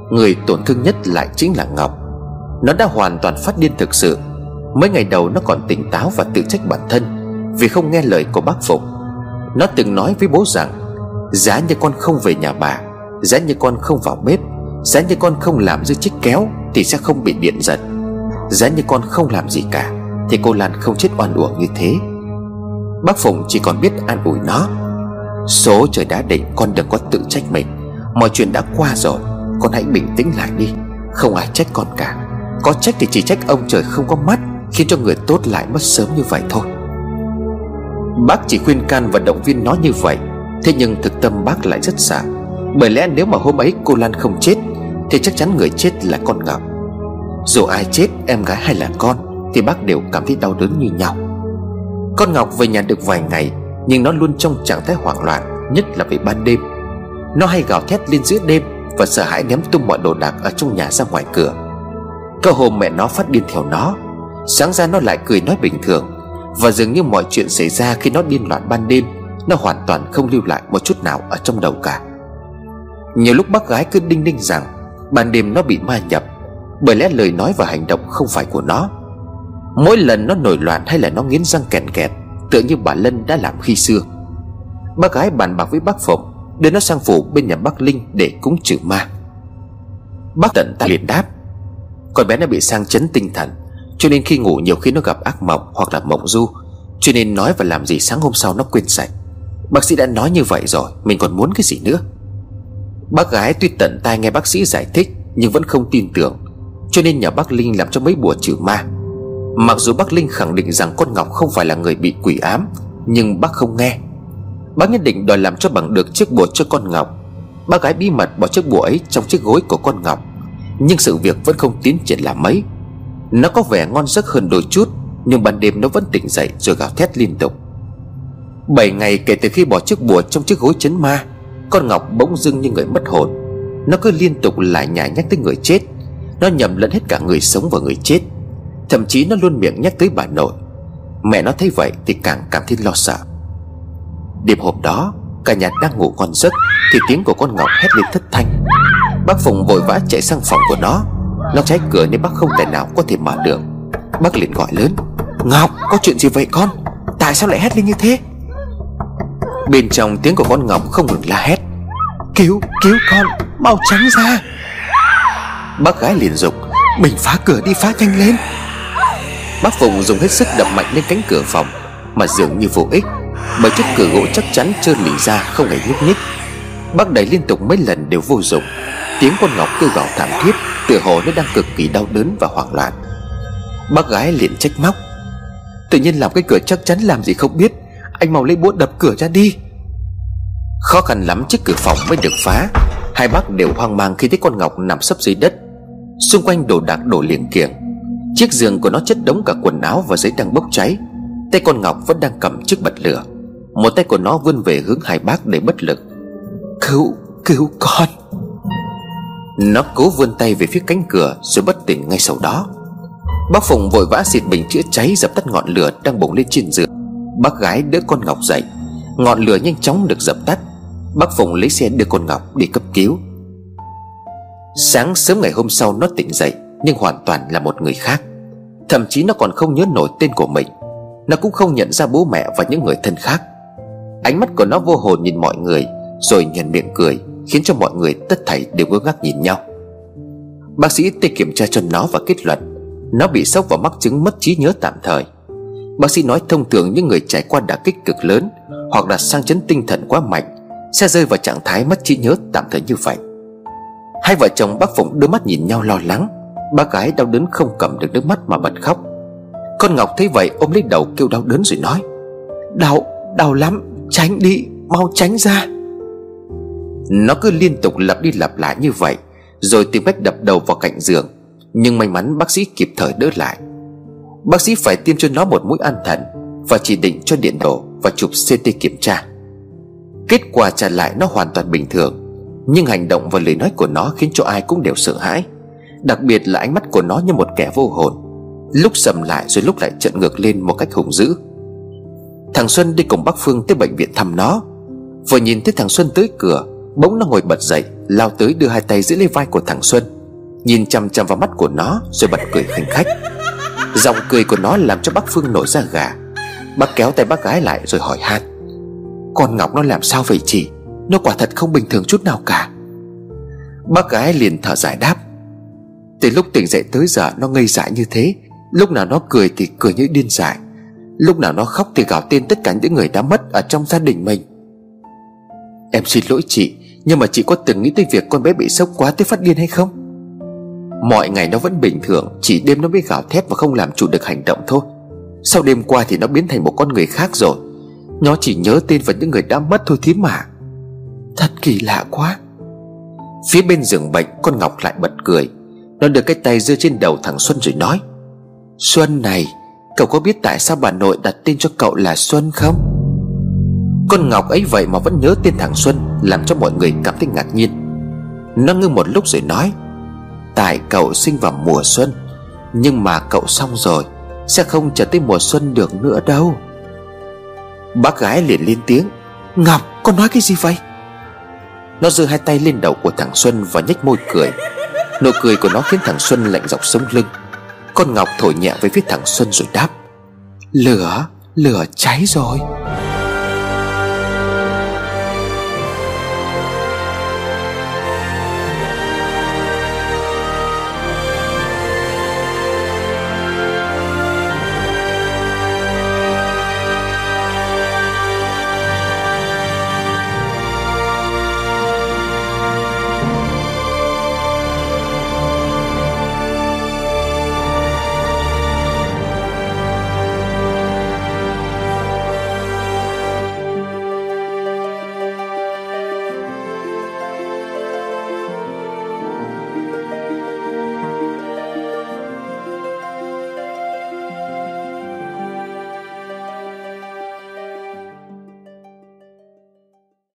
Người tổn thương nhất lại chính là Ngọc. Nó đã hoàn toàn phát điên thực sự. Mấy ngày đầu nó còn tỉnh táo và tự trách bản thân Vì không nghe lời của bác Phục Nó từng nói với bố rằng, Giá như con không về nhà bà, Giá như con không vào bếp, Giá như con không làm dưới chiếc kéo Thì sẽ không bị điện giật. Giá như con không làm gì cả Thì cô Lan không chết oan uổng như thế. Bác Phụng chỉ còn biết an ủi nó. Số trời đã định, con đừng có tự trách mình. Mọi chuyện đã qua rồi, Con hãy bình tĩnh lại đi. Không ai trách con cả. Có trách thì chỉ trách ông trời không có mắt, Khiến cho người tốt lại mất sớm như vậy thôi. Bác chỉ khuyên can và động viên nó như vậy. Thế nhưng thực tâm bác lại rất xa. Bởi lẽ nếu mà hôm ấy cô Lan không chết, Thì chắc chắn người chết là con Ngọc. Dù ai chết, em gái hay là con, Thì bác đều cảm thấy đau đớn như nhau. Con Ngọc về nhà được vài ngày nhưng nó luôn trong trạng thái hoảng loạn, Nhất là về ban đêm. Nó hay gào thét lên giữa đêm Và sợ hãi ném tung mọi đồ đạc ở trong nhà ra ngoài cửa. Cơ hồ mẹ nó phát điên theo nó, Sáng ra nó lại cười nói bình thường, Và dường như mọi chuyện xảy ra khi nó điên loạn ban đêm, Nó hoàn toàn không lưu lại một chút nào ở trong đầu cả. Nhiều lúc bác gái cứ đinh ninh rằng Ban đêm nó bị ma nhập, Bởi lẽ lời nói và hành động không phải của nó. Mỗi lần nó nổi loạn hay là nó nghiến răng kèn kẹt Tựa như bà Lân đã làm khi xưa. Bác gái bàn bạc với bác Phụng, Đưa nó sang phủ bên nhà bác Linh để cúng trừ ma. Bác tận ta liền đáp, Con bé nó bị sang chấn tinh thần, Cho nên khi ngủ nhiều khi nó gặp ác mộng hoặc là mộng du, Cho nên nói và làm gì sáng hôm sau nó quên sạch. Bác sĩ đã nói như vậy rồi, Mình còn muốn cái gì nữa? Bác gái tuy tận tai nghe bác sĩ giải thích Nhưng vẫn không tin tưởng, Cho nên nhờ bác Linh làm cho mấy bùa trừ ma. Mặc dù bác Linh khẳng định rằng con Ngọc không phải là người bị quỷ ám, Nhưng bác không nghe. Bác nhất định đòi làm cho bằng được chiếc bùa cho con Ngọc. Bác gái bí mật bỏ chiếc bùa ấy trong chiếc gối của con Ngọc. Nhưng sự việc vẫn không tiến triển là mấy. Nó có vẻ ngon giấc hơn đôi chút, Nhưng ban đêm nó vẫn tỉnh dậy rồi gào thét liên tục. Bảy ngày kể từ khi bỏ chiếc bùa trong chiếc gối chấn ma, Con Ngọc bỗng dưng như người mất hồn. Nó cứ liên tục lại nhảy nhắc tới người chết. Nó nhầm lẫn hết cả người sống và người chết. Thậm chí nó luôn miệng nhắc tới bà nội. Mẹ nó thấy vậy thì càng cảm thấy lo sợ. Đêm hôm đó, Cả nhà đang ngủ ngon giấc Thì tiếng của con Ngọc hét lên thất thanh. Bác Phùng vội vã chạy sang phòng của nó. Nó trái cửa nên bác không thể nào có thể mở được. Bác liền gọi lớn, Ngọc, có chuyện gì vậy con? Tại sao lại hét lên như thế? Bên trong tiếng của con Ngọc không ngừng la hét, Cứu cứu con, Mau tránh ra. Bác gái liền dục Mình phá cửa đi, phá nhanh lên. Bác Phụng dùng hết sức đập mạnh lên cánh cửa phòng, Mà dường như vô ích, Bởi chiếc cửa gỗ chắc chắn trơn lì ra, không hề nhúc nhích. Bác đẩy liên tục mấy lần đều vô dụng, Tiếng con Ngọc kêu gào thảm thiết, Tựa hồ nó đang cực kỳ đau đớn và hoảng loạn. Bác gái liền trách móc, Tự nhiên làm cái cửa chắc chắn làm gì không biết, Anh mau lấy búa đập cửa ra đi. Khó khăn lắm chiếc cửa phòng mới được phá, Hai bác đều hoang mang khi thấy con Ngọc nằm sấp dưới đất. Xung quanh đồ đạc đổ liền kiềng Chiếc giường của nó chất đống cả quần áo và giấy đang bốc cháy. Tay con Ngọc vẫn đang cầm chiếc bật lửa. Một tay của nó vươn về hướng hai bác để bất lực. Cứu, cứu con. Nó cố vươn tay về phía cánh cửa Rồi bất tỉnh ngay sau đó. Bác Phùng vội vã xịt bình chữa cháy Dập tắt ngọn lửa đang bùng lên trên giường. Bác gái đỡ con Ngọc dậy. Ngọn lửa nhanh chóng được dập tắt. Bác Phùng lấy xe đưa con Ngọc đi cấp cứu. Sáng sớm ngày hôm sau nó tỉnh dậy nhưng hoàn toàn là một người khác. Thậm chí nó còn không nhớ nổi tên của mình. Nó cũng không nhận ra bố mẹ và những người thân khác. Ánh mắt của nó vô hồn nhìn mọi người, Rồi nhận miệng cười, Khiến cho mọi người tất thảy đều ngơ ngác nhìn nhau. Bác sĩ tê kiểm tra cho nó và kết luận, Nó bị sốc và mắc chứng mất trí nhớ tạm thời. Bác sĩ nói thông thường những người trải qua đả kích cực lớn Hoặc là sang chấn tinh thần quá mạnh Sẽ rơi vào trạng thái mất trí nhớ tạm thời như vậy. Hai vợ chồng bác Phụng đưa mắt nhìn nhau lo lắng Bác gái đau đớn không cầm được nước mắt mà bật khóc. Con Ngọc thấy vậy ôm lấy đầu kêu đau đớn rồi nói Đau, đau lắm Tránh đi, mau tránh ra. Nó cứ liên tục lặp đi lặp lại như vậy Rồi tìm cách đập đầu vào cạnh giường. Nhưng may mắn bác sĩ kịp thời đỡ lại. Bác sĩ phải tiêm cho nó một mũi an thần Và chỉ định cho điện đổ Và chụp CT kiểm tra. Kết quả trả lại nó hoàn toàn bình thường Nhưng hành động và lời nói của nó Khiến cho ai cũng đều sợ hãi. Đặc biệt là ánh mắt của nó như một kẻ vô hồn. Lúc sầm lại rồi lúc lại trợn ngược lên một cách hùng dữ. Thằng Xuân đi cùng bác Phương tới bệnh viện thăm nó. Vừa nhìn thấy thằng Xuân tới cửa, Bỗng nó ngồi bật dậy, Lao tới đưa hai tay giữ lấy vai của thằng Xuân, Nhìn chăm chăm vào mắt của nó Rồi bật cười khinh khách. Giọng cười của nó làm cho bác Phương nổi ra gà. Bác kéo tay bác gái lại rồi hỏi han. Con Ngọc nó làm sao vậy chị? Nó quả thật không bình thường chút nào cả. Bác gái liền thở dài đáp. Từ lúc tỉnh dậy tới giờ nó ngây dại như thế, Lúc nào nó cười thì cười như điên dại, Lúc nào nó khóc thì gào tên tất cả những người đã mất Ở trong gia đình mình. Em xin lỗi chị, Nhưng mà chị có từng nghĩ tới việc con bé bị sốc quá tới phát điên hay không? Mọi ngày nó vẫn bình thường, Chỉ đêm nó mới gào thét và không làm chủ được hành động thôi. Sau đêm qua thì nó biến thành một con người khác rồi. Nó chỉ nhớ tên và những người đã mất thôi thím mà. Thật kỳ lạ quá. Phía bên giường bệnh, Con Ngọc lại bật cười. Nó đưa cái tay giơ trên đầu thằng Xuân rồi nói, Xuân này, Cậu có biết tại sao bà nội đặt tên cho cậu là Xuân không? Con Ngọc ấy vậy mà vẫn nhớ tên thằng Xuân, Làm cho mọi người cảm thấy ngạc nhiên. Nó ngưng một lúc rồi nói, Tại cậu sinh vào mùa xuân, Nhưng mà cậu xong rồi, Sẽ không trở tới mùa xuân được nữa đâu. Bác gái liền lên tiếng, Ngọc, con nói cái gì vậy? Nó giơ hai tay lên đầu của thằng Xuân Và nhếch môi cười. Nụ cười của nó khiến thằng Xuân lạnh dọc sống lưng. Con Ngọc thổi nhẹ với phía thằng Xuân rồi đáp. Lửa, lửa cháy rồi.